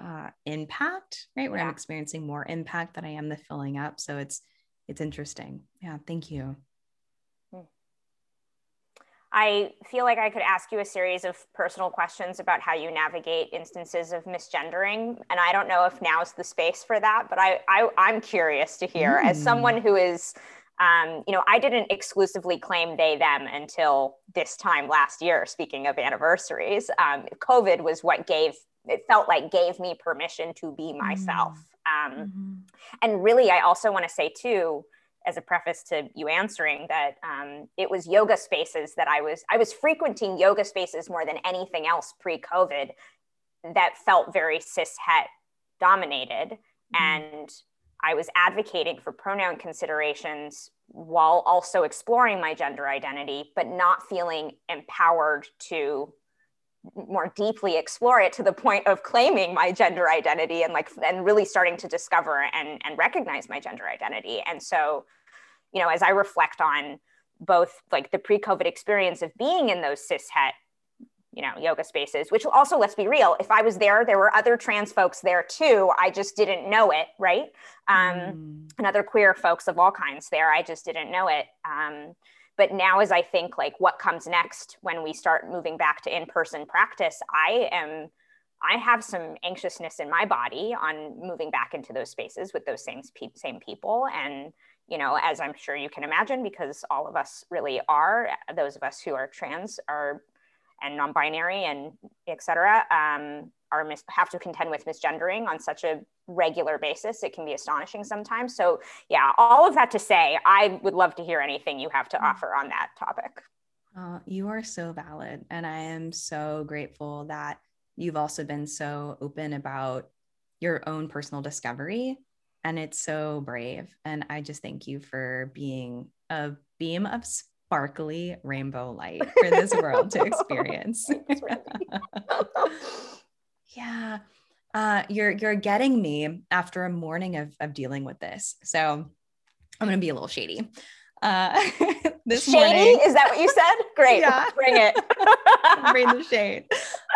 uh impact, right? Where yeah. I'm experiencing more impact than I am the filling up. So it's it's interesting. Yeah, thank you. I feel like I could ask you a series of personal questions about how you navigate instances of misgendering. And I don't know if now's the space for that, but I, I, am curious to hear mm. as someone who is, um, you know, I didn't exclusively claim they, them until this time last year, speaking of anniversaries. Um, COVID was what gave, it felt like gave me permission to be myself. Mm. Um, mm-hmm. And really, I also want to say too, as a preface to you answering that um, it was yoga spaces that I was I was frequenting yoga spaces more than anything else pre-COVID that felt very cis het dominated mm-hmm. and I was advocating for pronoun considerations while also exploring my gender identity but not feeling empowered to more deeply explore it to the point of claiming my gender identity and like and really starting to discover and and recognize my gender identity. And so you know as i reflect on both like the pre-covid experience of being in those cis het you know yoga spaces which also let's be real if i was there there were other trans folks there too. I just didn't know it right? Um, mm. and other queer folks of all kinds there i just didn't know it. Um, but now as i think like what comes next when we start moving back to in-person practice i am i have some anxiousness in my body on moving back into those spaces with those same, same people. And you know as i'm sure you can imagine because all of us really are those of us who are trans are and non-binary and etc um, are mis- have to contend with misgendering on such a regular basis. It can be astonishing sometimes. So yeah all of that to say i would love to hear anything you have to mm-hmm. offer on that topic. Uh, you are so valid and i am so grateful that you've also been so open about your own personal discovery and it's so brave. And i just thank you for being a beam of sparkly rainbow light for this world to experience. yeah. Uh, you're you're getting me after a morning of, of dealing with this. So I'm gonna be a little shady. Uh, this shady morning, is that what you said? Great, yeah. bring it. bring the shade.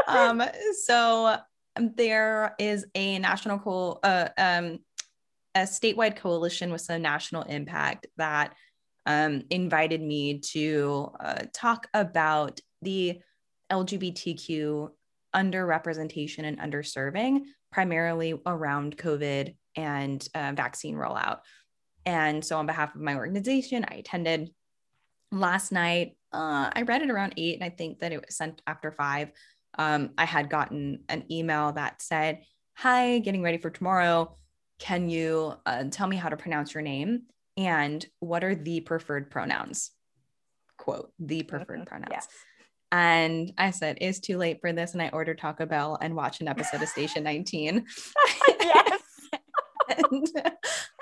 Um, so there is a national cool, uh, um, a statewide coalition with some national impact that um, invited me to uh, talk about the LGBTQ underrepresentation and underserving, primarily around COVID and uh, vaccine rollout. And so, on behalf of my organization, I attended last night. Uh, I read it around eight, and I think that it was sent after five. Um, I had gotten an email that said, Hi, getting ready for tomorrow. Can you uh, tell me how to pronounce your name? And what are the preferred pronouns? Quote, the preferred mm-hmm. pronouns. Yes. And I said, it's too late for this. And I ordered Taco Bell and watched an episode of Station 19. yes. and,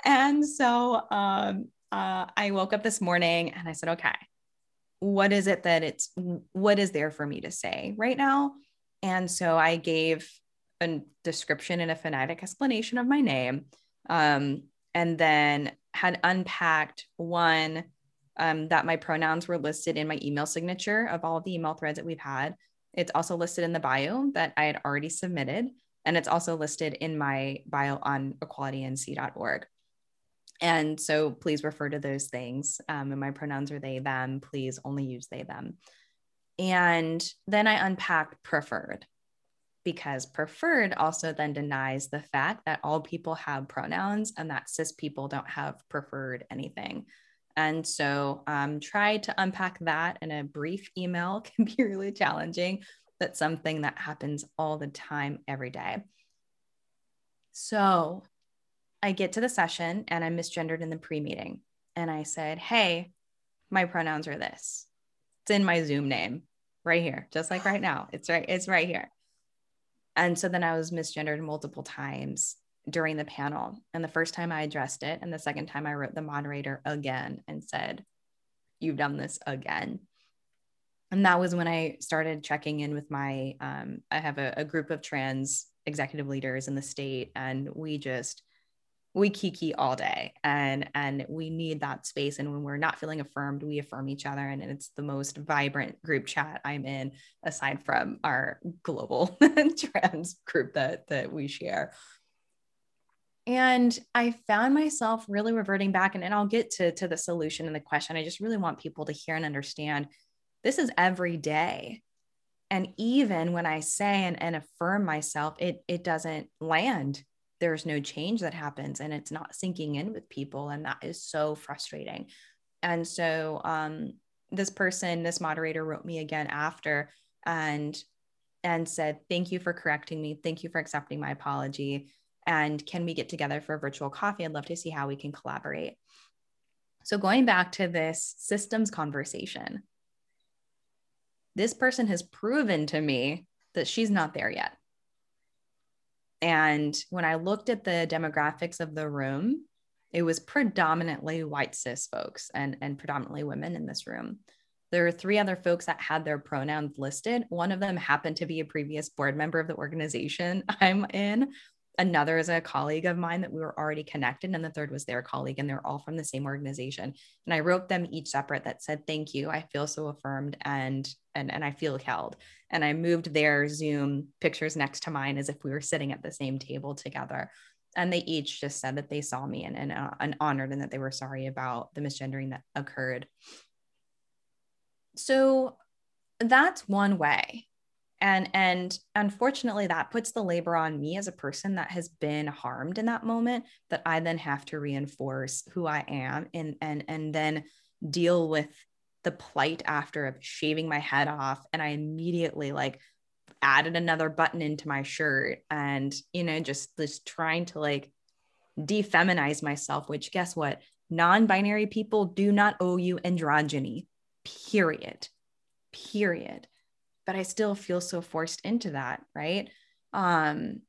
and so um, uh, I woke up this morning and I said, okay, what is it that it's, what is there for me to say right now? And so I gave a description and a phonetic explanation of my name. Um, and then had unpacked one um, that my pronouns were listed in my email signature of all of the email threads that we've had. It's also listed in the bio that I had already submitted. And it's also listed in my bio on equalitync.org. And so please refer to those things. Um, and my pronouns are they, them. Please only use they, them. And then I unpacked preferred because preferred also then denies the fact that all people have pronouns and that cis people don't have preferred anything. And so um, try to unpack that in a brief email can be really challenging. That's something that happens all the time, every day. So I get to the session and I'm misgendered in the pre meeting. And I said, Hey, my pronouns are this. It's in my Zoom name right here, just like right now. It's right, it's right here. And so then I was misgendered multiple times during the panel. And the first time I addressed it, and the second time I wrote the moderator again and said, You've done this again. And that was when I started checking in with my, um, I have a, a group of trans executive leaders in the state, and we just, we kiki all day and and we need that space and when we're not feeling affirmed we affirm each other and it's the most vibrant group chat i'm in aside from our global trans group that that we share. And i found myself really reverting back and, and i'll get to to the solution and the question. I just really want people to hear and understand this is every day. And even when i say and, and affirm myself it it doesn't land there's no change that happens and it's not sinking in with people and that is so frustrating. And so um, this person this moderator wrote me again after and and said thank you for correcting me. Thank you for accepting my apology. And can we get together for a virtual coffee? I'd love to see how we can collaborate. So going back to this systems conversation this person has proven to me that she's not there yet and when I looked at the demographics of the room, it was predominantly white cis folks and, and predominantly women in this room. There were three other folks that had their pronouns listed. One of them happened to be a previous board member of the organization I'm in another is a colleague of mine that we were already connected and the third was their colleague and they're all from the same organization. And i wrote them each separate that said thank you. I feel so affirmed and and, and i feel held. And i moved their zoom pictures next to mine as if we were sitting at the same table together. And they each just said that they saw me and, and, uh, and honored and that they were sorry about the misgendering that occurred. So that's one way and and unfortunately that puts the labor on me as a person that has been harmed in that moment that i then have to reinforce who i am and and and then deal with the plight after of shaving my head off. And i immediately like added another button into my shirt and you know just just trying to like defeminize myself which guess what? Non-binary people do not owe you androgyny period. Period but I still feel so forced into that, right? Um,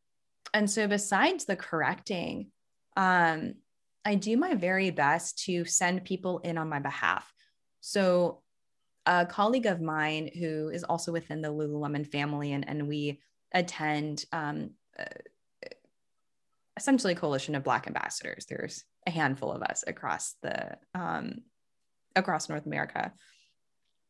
and so besides the correcting, um, I do my very best to send people in on my behalf. So a colleague of mine who is also within the Lululemon family, and, and we attend um, uh, essentially a coalition of Black ambassadors. There's a handful of us across the um, across North America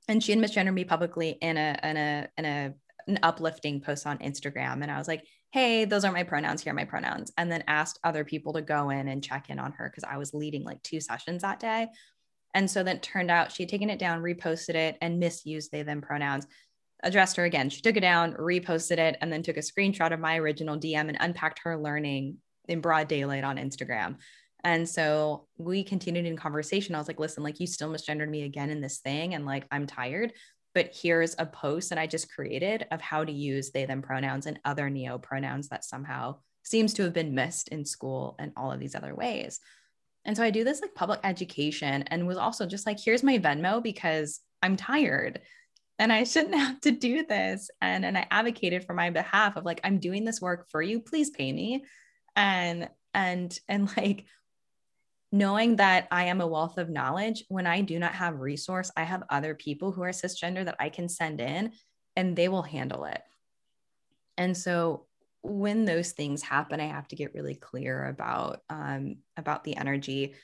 and she had misgendered me publicly in a in a in a an uplifting post on Instagram. And I was like, hey, those are my pronouns. Here are my pronouns. And then asked other people to go in and check in on her because I was leading like two sessions that day. And so then turned out she had taken it down, reposted it, and misused they them pronouns. Addressed her again. She took it down, reposted it, and then took a screenshot of my original DM and unpacked her learning in broad daylight on Instagram. And so we continued in conversation. I was like, listen, like you still misgendered me again in this thing. And like, I'm tired, but here's a post that I just created of how to use they, them pronouns and other neo pronouns that somehow seems to have been missed in school and all of these other ways. And so I do this like public education and was also just like, here's my Venmo because I'm tired and I shouldn't have to do this. And, and I advocated for my behalf of like, I'm doing this work for you, please pay me. And, and, and like, knowing that I am a wealth of knowledge, when I do not have resource, I have other people who are cisgender that I can send in and they will handle it. And so when those things happen, I have to get really clear about um, about the energy.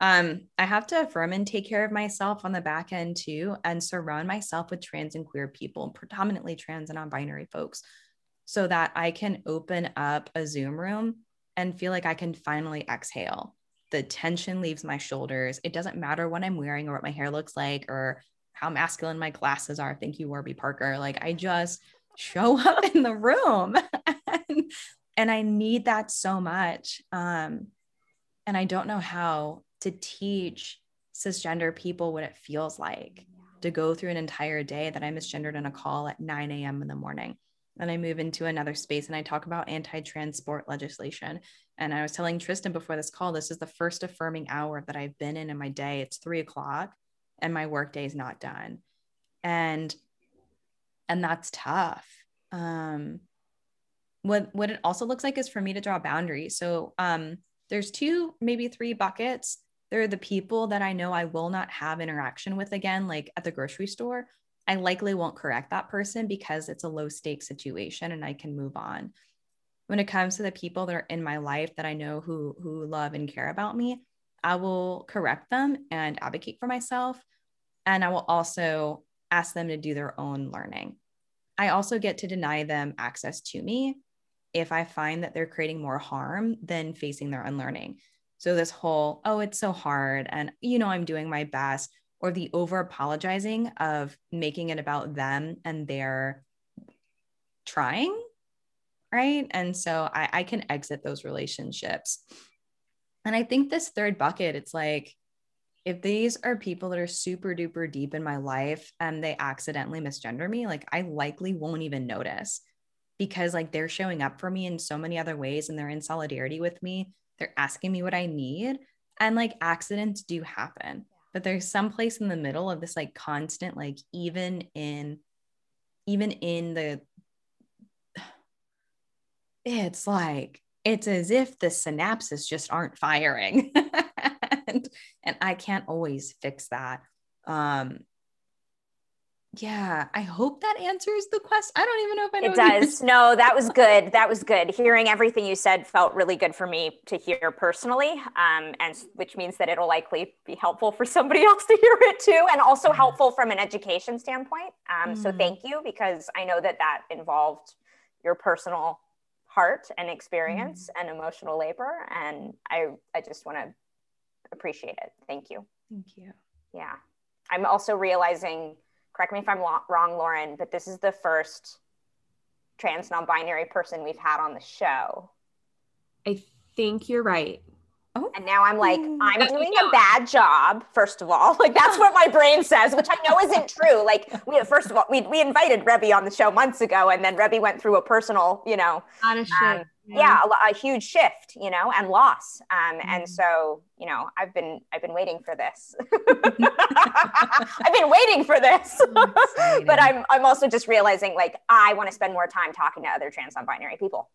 Um, I have to affirm and take care of myself on the back end too, and surround myself with trans and queer people, predominantly trans and non binary folks, so that I can open up a Zoom room and feel like I can finally exhale. The tension leaves my shoulders. It doesn't matter what I'm wearing or what my hair looks like or how masculine my glasses are. Thank you, Warby Parker. Like I just show up in the room. and, and I need that so much. Um, and I don't know how to teach cisgender people what it feels like to go through an entire day that I'm misgendered in a call at 9 a.m. in the morning. And I move into another space and I talk about anti transport legislation. And I was telling Tristan before this call, this is the first affirming hour that I've been in in my day. It's three o'clock and my workday is not done. And and that's tough. Um, what what it also looks like is for me to draw boundaries. So um, there's two, maybe three buckets. There are the people that I know I will not have interaction with again, like at the grocery store. I likely won't correct that person because it's a low stakes situation and I can move on. When it comes to the people that are in my life that I know who who love and care about me, I will correct them and advocate for myself. And I will also ask them to do their own learning. I also get to deny them access to me if I find that they're creating more harm than facing their unlearning. So, this whole, oh, it's so hard, and you know, I'm doing my best, or the over apologizing of making it about them and their trying. Right. And so I, I can exit those relationships. And I think this third bucket, it's like, if these are people that are super duper deep in my life and they accidentally misgender me, like I likely won't even notice because like they're showing up for me in so many other ways and they're in solidarity with me. They're asking me what I need. And like accidents do happen, but there's some place in the middle of this like constant, like even in, even in the, it's like, it's as if the synapses just aren't firing. and and I can't always fix that. Um yeah, I hope that answers the question. I don't even know if I know. It does. no, that was good. That was good. Hearing everything you said felt really good for me to hear personally, um, and which means that it'll likely be helpful for somebody else to hear it too, and also helpful from an education standpoint. Um, mm. So thank you because I know that that involved your personal heart and experience mm. and emotional labor, and I I just want to appreciate it. Thank you. Thank you. Yeah. I'm also realizing, correct me if I'm wrong, Lauren, but this is the first trans non binary person we've had on the show. I think you're right. Oh. And now I'm like, I'm doing a bad job, first of all. Like, that's what my brain says, which I know isn't true. Like, we, first of all, we, we invited Rebby on the show months ago, and then Rebby went through a personal, you know, um, yeah, a, a, huge shift, you know, and loss. Um, mm-hmm. And so, you know, I've been I've been waiting for this. I've been waiting for this. but I'm I'm also just realizing like I want to spend more time talking to other trans non-binary people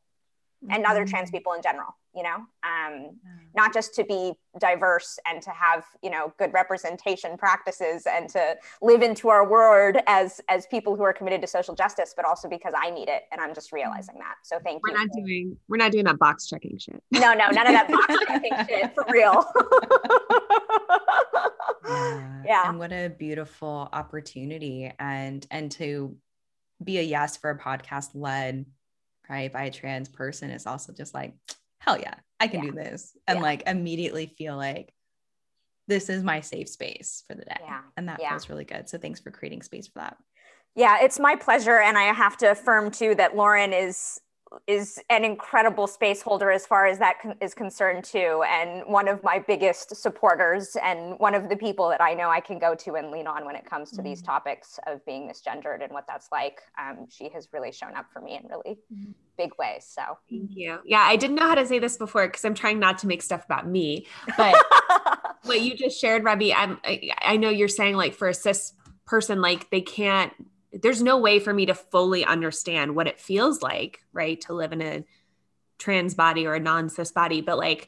and other trans mm-hmm. people in general you know? Um, not just to be diverse and to have you know good representation practices and to live into our world as as people who are committed to social justice but also because i need it and i'm just realizing that. So thank we're you we're not doing we're not doing that box checking shit. No no none of that box checking shit for real. Yeah. yeah. and what a beautiful opportunity and and to be a yes for a podcast led right? By a trans person is also just like hell yeah i can yeah. do this. And yeah. like immediately feel like this is my safe space for the day. Yeah. and that feels really good. So thanks for creating space for that. Yeah it's my pleasure. And i have to affirm too that lauren is is an incredible space holder as far as that con- is concerned too and one of my biggest supporters and one of the people that i know i can go to and lean on when it comes to mm-hmm. these topics of being misgendered and what that's like um, she has really shown up for me in really mm-hmm. big ways so thank you yeah i didn't know how to say this before because i'm trying not to make stuff about me but what you just shared Rebby, I'm, I, I know you're saying like for a cis person like they can't there's no way for me to fully understand what it feels like, right, to live in a trans body or a non cis body. But like,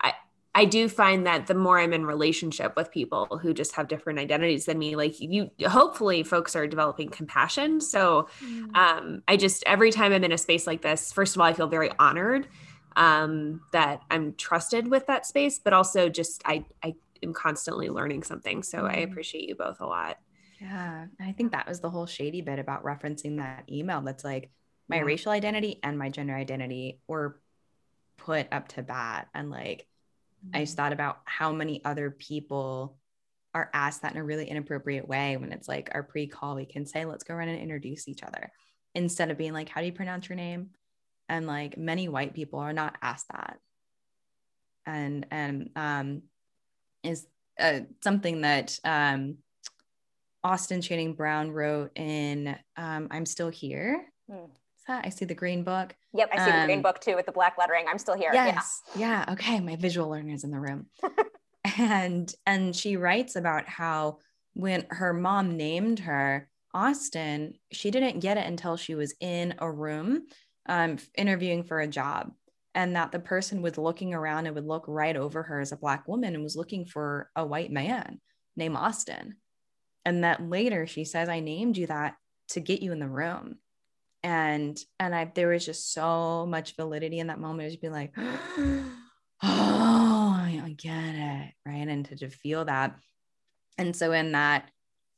I, I do find that the more I'm in relationship with people who just have different identities than me, like you, hopefully folks are developing compassion. So mm. um, I just, every time I'm in a space like this, first of all, I feel very honored um, that I'm trusted with that space, but also just, I, I, am constantly learning something. So I Mhm. appreciate you both a lot. Yeah. And I think that was the whole shady bit about referencing that email that's like my Yeah. racial identity and my gender identity were put up to bat. And like, I Mm-hmm. just thought about how many other people are asked that in a really inappropriate way when it's like our pre call, we can say, let's go run and introduce each other instead of being like, how do you pronounce your name? And like many white people are not asked that. And, and, um, is uh, something that, um, Austin Channing Brown wrote in um, I'm Still Here. Is that I see the green book. Yep, I see the green Um, book too with the black lettering. I'm still here. Yes. Yeah. Okay. My visual learners in the room. and and she writes about how when her mom named her Austin, she didn't get it until she was in a room um, interviewing for a job. And that the person was looking around and would look right over her as a black woman and was looking for a white man named Austin. And that later she says, I named you that to get you in the room and and I there was just so much validity in that moment. It was be like, oh, I get it, right? And to, to feel that, and so in that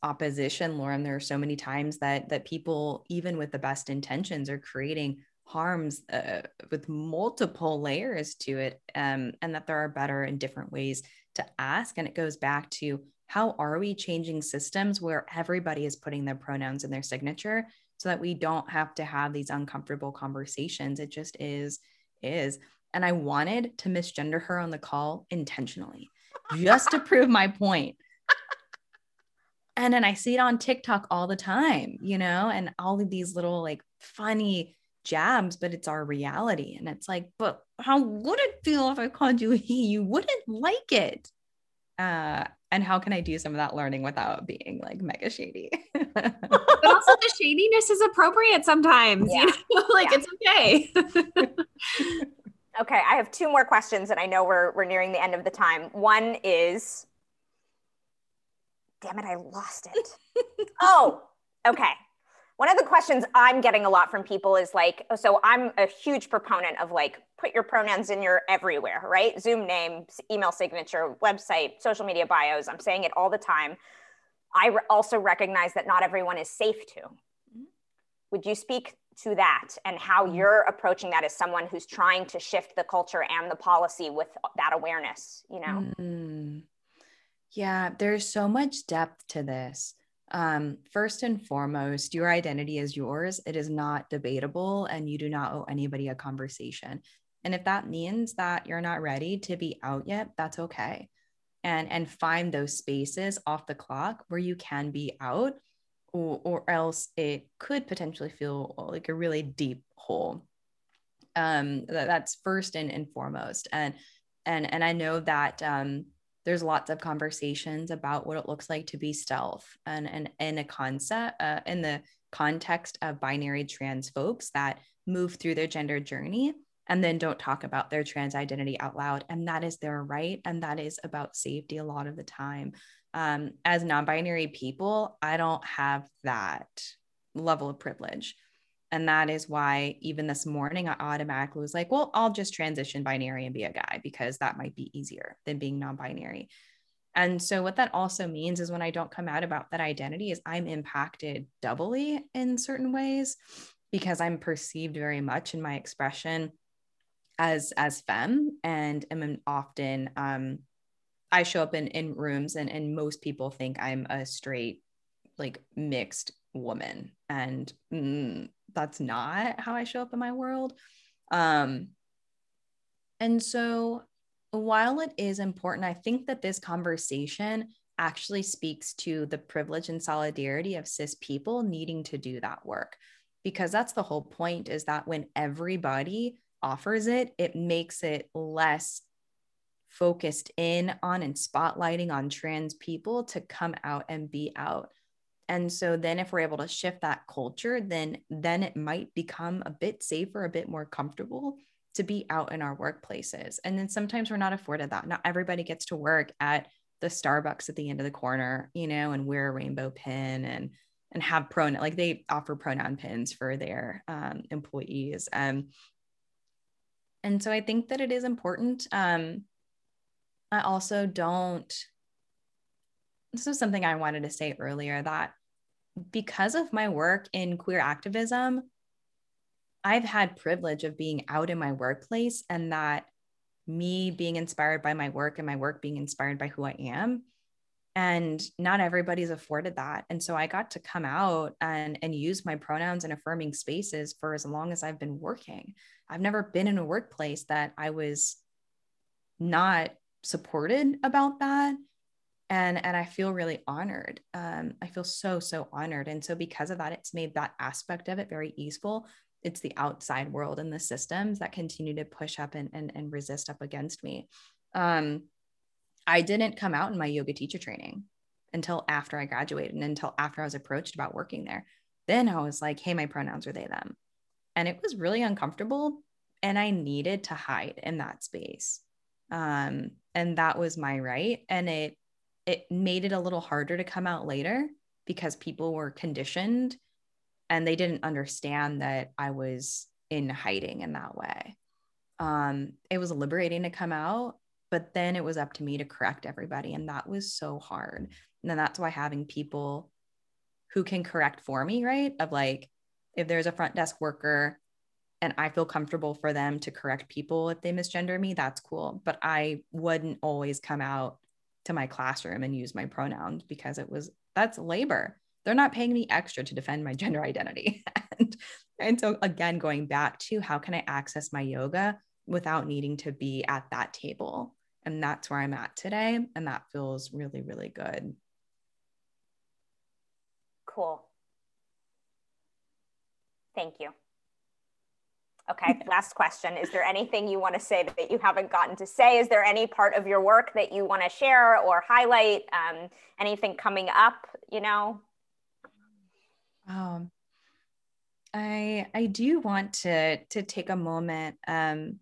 opposition, Lauren, there are so many times that that people, even with the best intentions, are creating harms uh, with multiple layers to it, um, and that there are better and different ways to ask. And it goes back to how are we changing systems where everybody is putting their pronouns in their signature so that we don't have to have these uncomfortable conversations. It just is, is. And I wanted to misgender her on the call intentionally just to prove my point. And then I see it on TikTok all the time, you know, and all of these little like funny jabs, but it's our reality. And it's like, but how would it feel if I called you he? You wouldn't like it. Uh, and how can I do some of that learning without being like mega shady? But also the shadiness is appropriate sometimes. Yeah. You know, like Yeah. it's okay. Okay, I have two more questions, and I know we're we're nearing the end of the time. One is, damn it, I lost it. oh, okay. One of the questions I'm getting a lot from people is like, so I'm a huge proponent of like, put your pronouns in your everywhere, right? Zoom name, email signature, website, social media bios. I'm saying it all the time. I re- also recognize that not everyone is safe to. Would you speak to that and how you're approaching that as someone who's trying to shift the culture and the policy with that awareness, you know? Mm. Yeah, there's so much depth to this. Um, first and foremost, your identity is yours. It is not debatable, and you do not owe anybody a conversation. And if that means that you're not ready to be out yet, that's okay. And and find those spaces off the clock where you can be out, or, or else it could potentially feel like a really deep hole. Um, that, that's first and, and foremost. And and and I know that um, there's lots of conversations about what it looks like to be stealth and and in a concept uh, in the context of binary trans folks that move through their gender journey and then don't talk about their trans identity out loud. And that is their right and that is about safety a lot of the time. Um, as non-binary people i don't have that level of privilege and that is why even this morning I automatically was like, well, I'll just transition binary and be a guy because that might be easier than being non-binary. And so what that also means is when I don't come out about that identity is I'm impacted doubly in certain ways because I'm perceived very much in my expression as as femme and am often um I show up in in rooms and and most people think I'm a straight like mixed woman and mm, that's not how I show up in my world. Um, and so while it is important, I think that this conversation actually speaks to the privilege and solidarity of cis people needing to do that work because that's the whole point is that when everybody offers it, it makes it less focused in on and spotlighting on trans people to come out and be out and so then if we're able to shift that culture then then it might become a bit safer a bit more comfortable to be out in our workplaces. And then sometimes we're not afforded that. Not everybody gets to work at the starbucks at the end of the corner you know and wear a rainbow pin and and have pronoun like they offer pronoun pins for their um, employees. Um, and so i think that it is important. Um, i also don't this is something I wanted to say earlier that because of my work in queer activism, I've had privilege of being out in my workplace and that me being inspired by my work and my work being inspired by who I am. And not everybody's afforded that. And so I got to come out and, and use my pronouns in affirming spaces for as long as I've been working. I've never been in a workplace that I was not supported about that and and i feel really honored um, i feel so so honored. And so because of that it's made that aspect of it very easeful. It's the outside world and the systems that continue to push up and and, and resist up against me. Um, i didn't come out in my yoga teacher training until after i graduated and until after i was approached about working there. Then i was like hey my pronouns are they them? And it was really uncomfortable and i needed to hide in that space. Um, and that was my right. And it it made it a little harder to come out later because people were conditioned and they didn't understand that I was in hiding in that way. Um, it was liberating to come out, but then it was up to me to correct everybody. And that was so hard. And then that's why having people who can correct for me, right? Of like, if there's a front desk worker and I feel comfortable for them to correct people if they misgender me, that's cool. But I wouldn't always come out to my classroom and use my pronouns because it was that's labor. They're not paying me extra to defend my gender identity. and, and so again, going back to how can I access my yoga without needing to be at that table? And that's where I'm at today. And that feels really, really good. Cool. Thank you. Okay, last question. Is there anything you want to say that you haven't gotten to say? Is there any part of your work that you want to share or highlight? Um, anything coming up, you know? Um, I I do want to to take a moment um,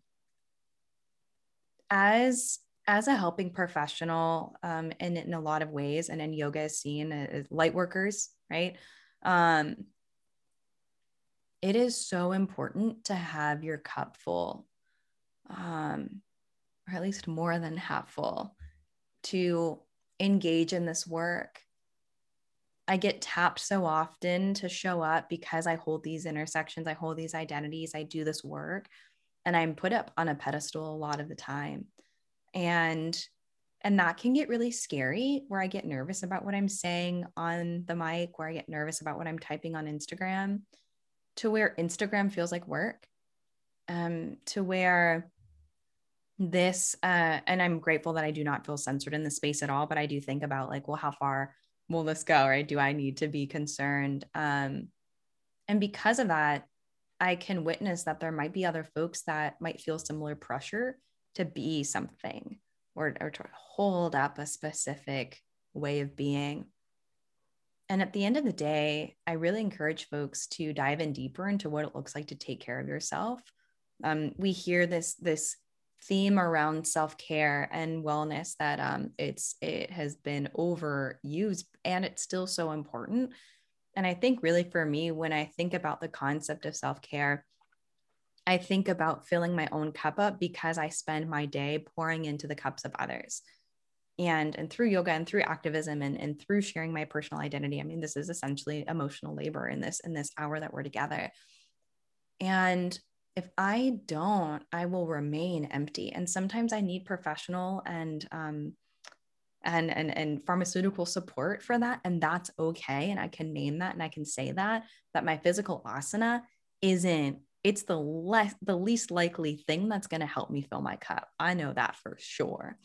as as a helping professional um, in, in a lot of ways and in yoga is seen as light workers, right? Um, it is so important to have your cup full, um, or at least more than half full, to engage in this work. I get tapped so often to show up because I hold these intersections, I hold these identities, I do this work, and I'm put up on a pedestal a lot of the time. And and that can get really scary where I get nervous about what I'm saying on the mic, where I get nervous about what I'm typing on Instagram to where Instagram feels like work, um, to where this, uh, and I'm grateful that I do not feel censored in the space at all, but I do think about like, well, how far will this go? Right? Do I need to be concerned? Um, and because of that, I can witness that there might be other folks that might feel similar pressure to be something or, or to hold up a specific way of being. And at the end of the day, I really encourage folks to dive in deeper into what it looks like to take care of yourself. Um, we hear this this theme around self care and wellness that um, it's it has been overused and it's still so important. And I think really for me, when I think about the concept of self care, I think about filling my own cup up because I spend my day pouring into the cups of others and and through yoga and through activism and, and through sharing my personal identity i mean this is essentially emotional labor in this in this hour that we're together. And if i don't i will remain empty. And sometimes i need professional and um and and and pharmaceutical support for that and that's okay and i can name that and i can say that that my physical asana isn't it's the less the least likely thing that's going to help me fill my cup. I know that for sure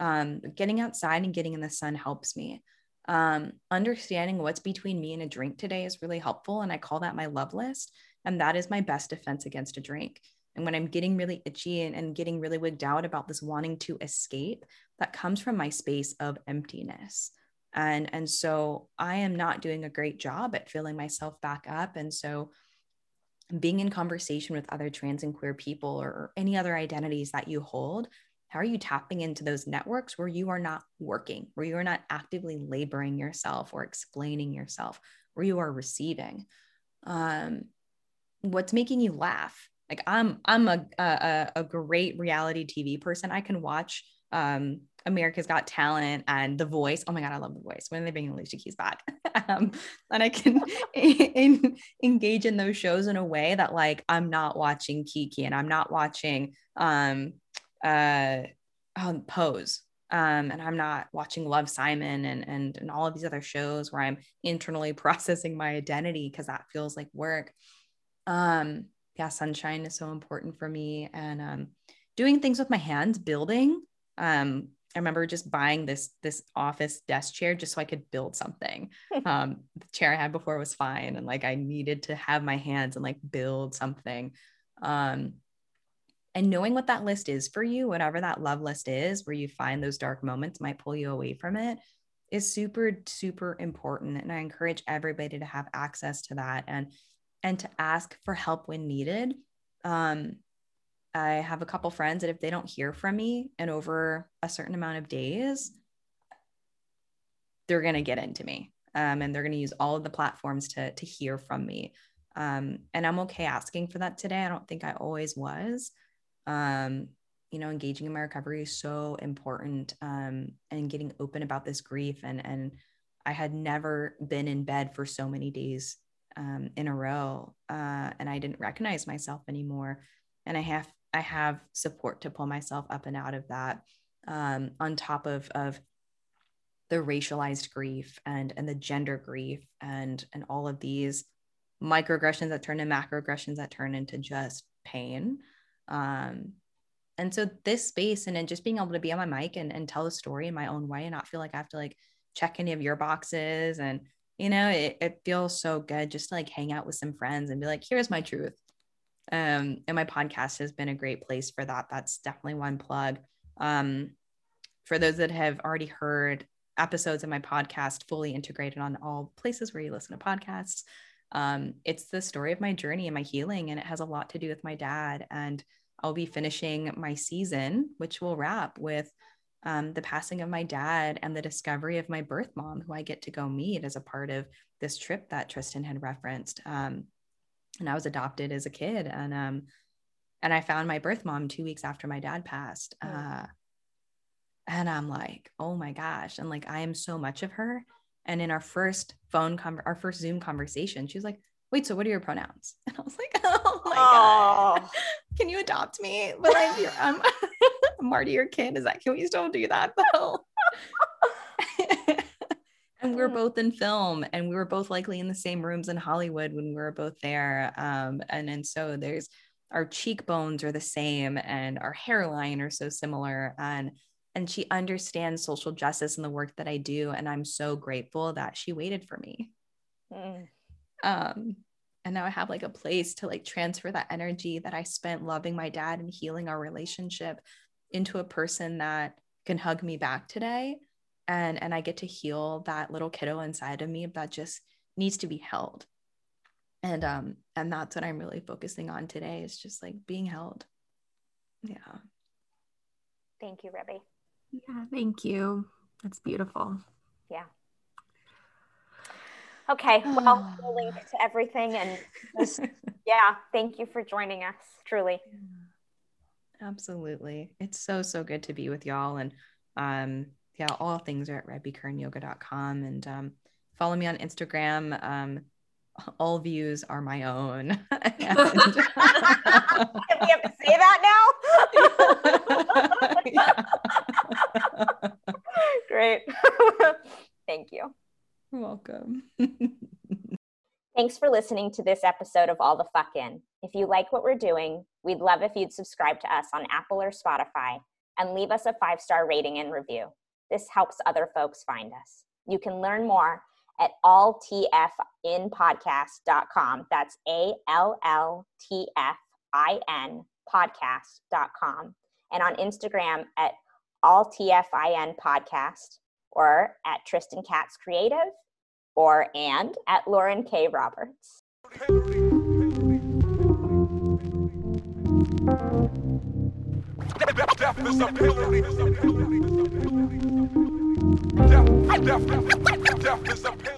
um, getting outside and getting in the sun helps me. Um, understanding what's between me and a drink today is really helpful. And I call that my love list. And that is my best defense against a drink. And when I'm getting really itchy and, and getting really wigged out about this wanting to escape, that comes from my space of emptiness. And, and so I am not doing a great job at filling myself back up. And so being in conversation with other trans and queer people or any other identities that you hold how are you tapping into those networks where you are not working, where you are not actively laboring yourself or explaining yourself, where you are receiving? Um, what's making you laugh? Like I'm, I'm a, a, a great reality TV person. I can watch um, America's Got Talent and The Voice. Oh my God, I love The Voice. When are they bringing Alicia Keys back? um, and I can in, engage in those shows in a way that like I'm not watching Kiki and I'm not watching um, uh, um, Pose. Um, and I'm not watching Love Simon and, and and all of these other shows where I'm internally processing my identity because that feels like work. Um, yeah, sunshine is so important for me, and um, doing things with my hands, building. Um, I remember just buying this this office desk chair just so I could build something. um, the chair I had before was fine, and like I needed to have my hands and like build something. Um, and knowing what that list is for you, whatever that love list is, where you find those dark moments might pull you away from it, is super super important. And I encourage everybody to have access to that and and to ask for help when needed. Um, I have a couple friends that if they don't hear from me in over a certain amount of days, they're to get into me um, and they're to use all of the platforms to, to hear from me. Um, and I'm okay asking for that today. I don't think I always was. Um, you know, engaging in my recovery is so important um, and getting open about this grief. And, and I had never been in bed for so many days um, in a row uh, and I didn't recognize myself anymore. And I have I have support to pull myself up and out of that um, on top of of the racialized grief and and the gender grief and and all of these microaggressions that turn into macroaggressions that turn into just pain um, and so this space and then just being able to be on my mic and, and tell the story in my own way and not feel like i have to like check any of your boxes and you know it, it feels so good just to like hang out with some friends and be like here's my truth um, and my podcast has been a great place for that. That's definitely one plug. Um, for those that have already heard episodes of my podcast fully integrated on all places where you listen to podcasts, um, it's the story of my journey and my healing, and it has a lot to do with my dad. And I'll be finishing my season, which will wrap with um, the passing of my dad and the discovery of my birth mom, who I get to go meet as a part of this trip that Tristan had referenced. Um, and I was adopted as a kid and um and I found my birth mom 2 weeks after my dad passed oh. uh and I'm like oh my gosh and like I am so much of her and in our first phone con- our first Zoom conversation she was like wait so what are your pronouns and I was like oh my oh. god can you adopt me but I'm your, I'm, I'm Marty your kid is that can we still do that though and we were mm. both in film and we were both likely in the same rooms in hollywood when we were both there um, and and so there's our cheekbones are the same and our hairline are so similar and and she understands social justice and the work that i do and i'm so grateful that she waited for me mm. Um and now i have like a place to like transfer that energy that i spent loving my dad and healing our relationship into a person that can hug me back today. And and i get to heal that little kiddo inside of me that just needs to be held. And um and that's what i'm really focusing on today is just like being held. Yeah. Thank you Rebby. yeah thank you. That's beautiful. Yeah okay well we'll link to everything and just, yeah thank you for joining us truly absolutely it's so so good to be with y'all and um yeah, all things are at rebbykernyoga.com and um, follow me on Instagram. Um, all views are my own. and, we have to say that now? Great. Thank you. You're welcome. Thanks for listening to this episode of All the Fuck In. If you like what we're doing, we'd love if you'd subscribe to us on Apple or Spotify and leave us a five star rating and review. This helps other folks find us. You can learn more at alltfinpodcast.com. That's A L L T F I N podcast.com. And on Instagram at alltfin podcast or at Tristan Katz Creative or and at Lauren K. Roberts. Death. Death, death,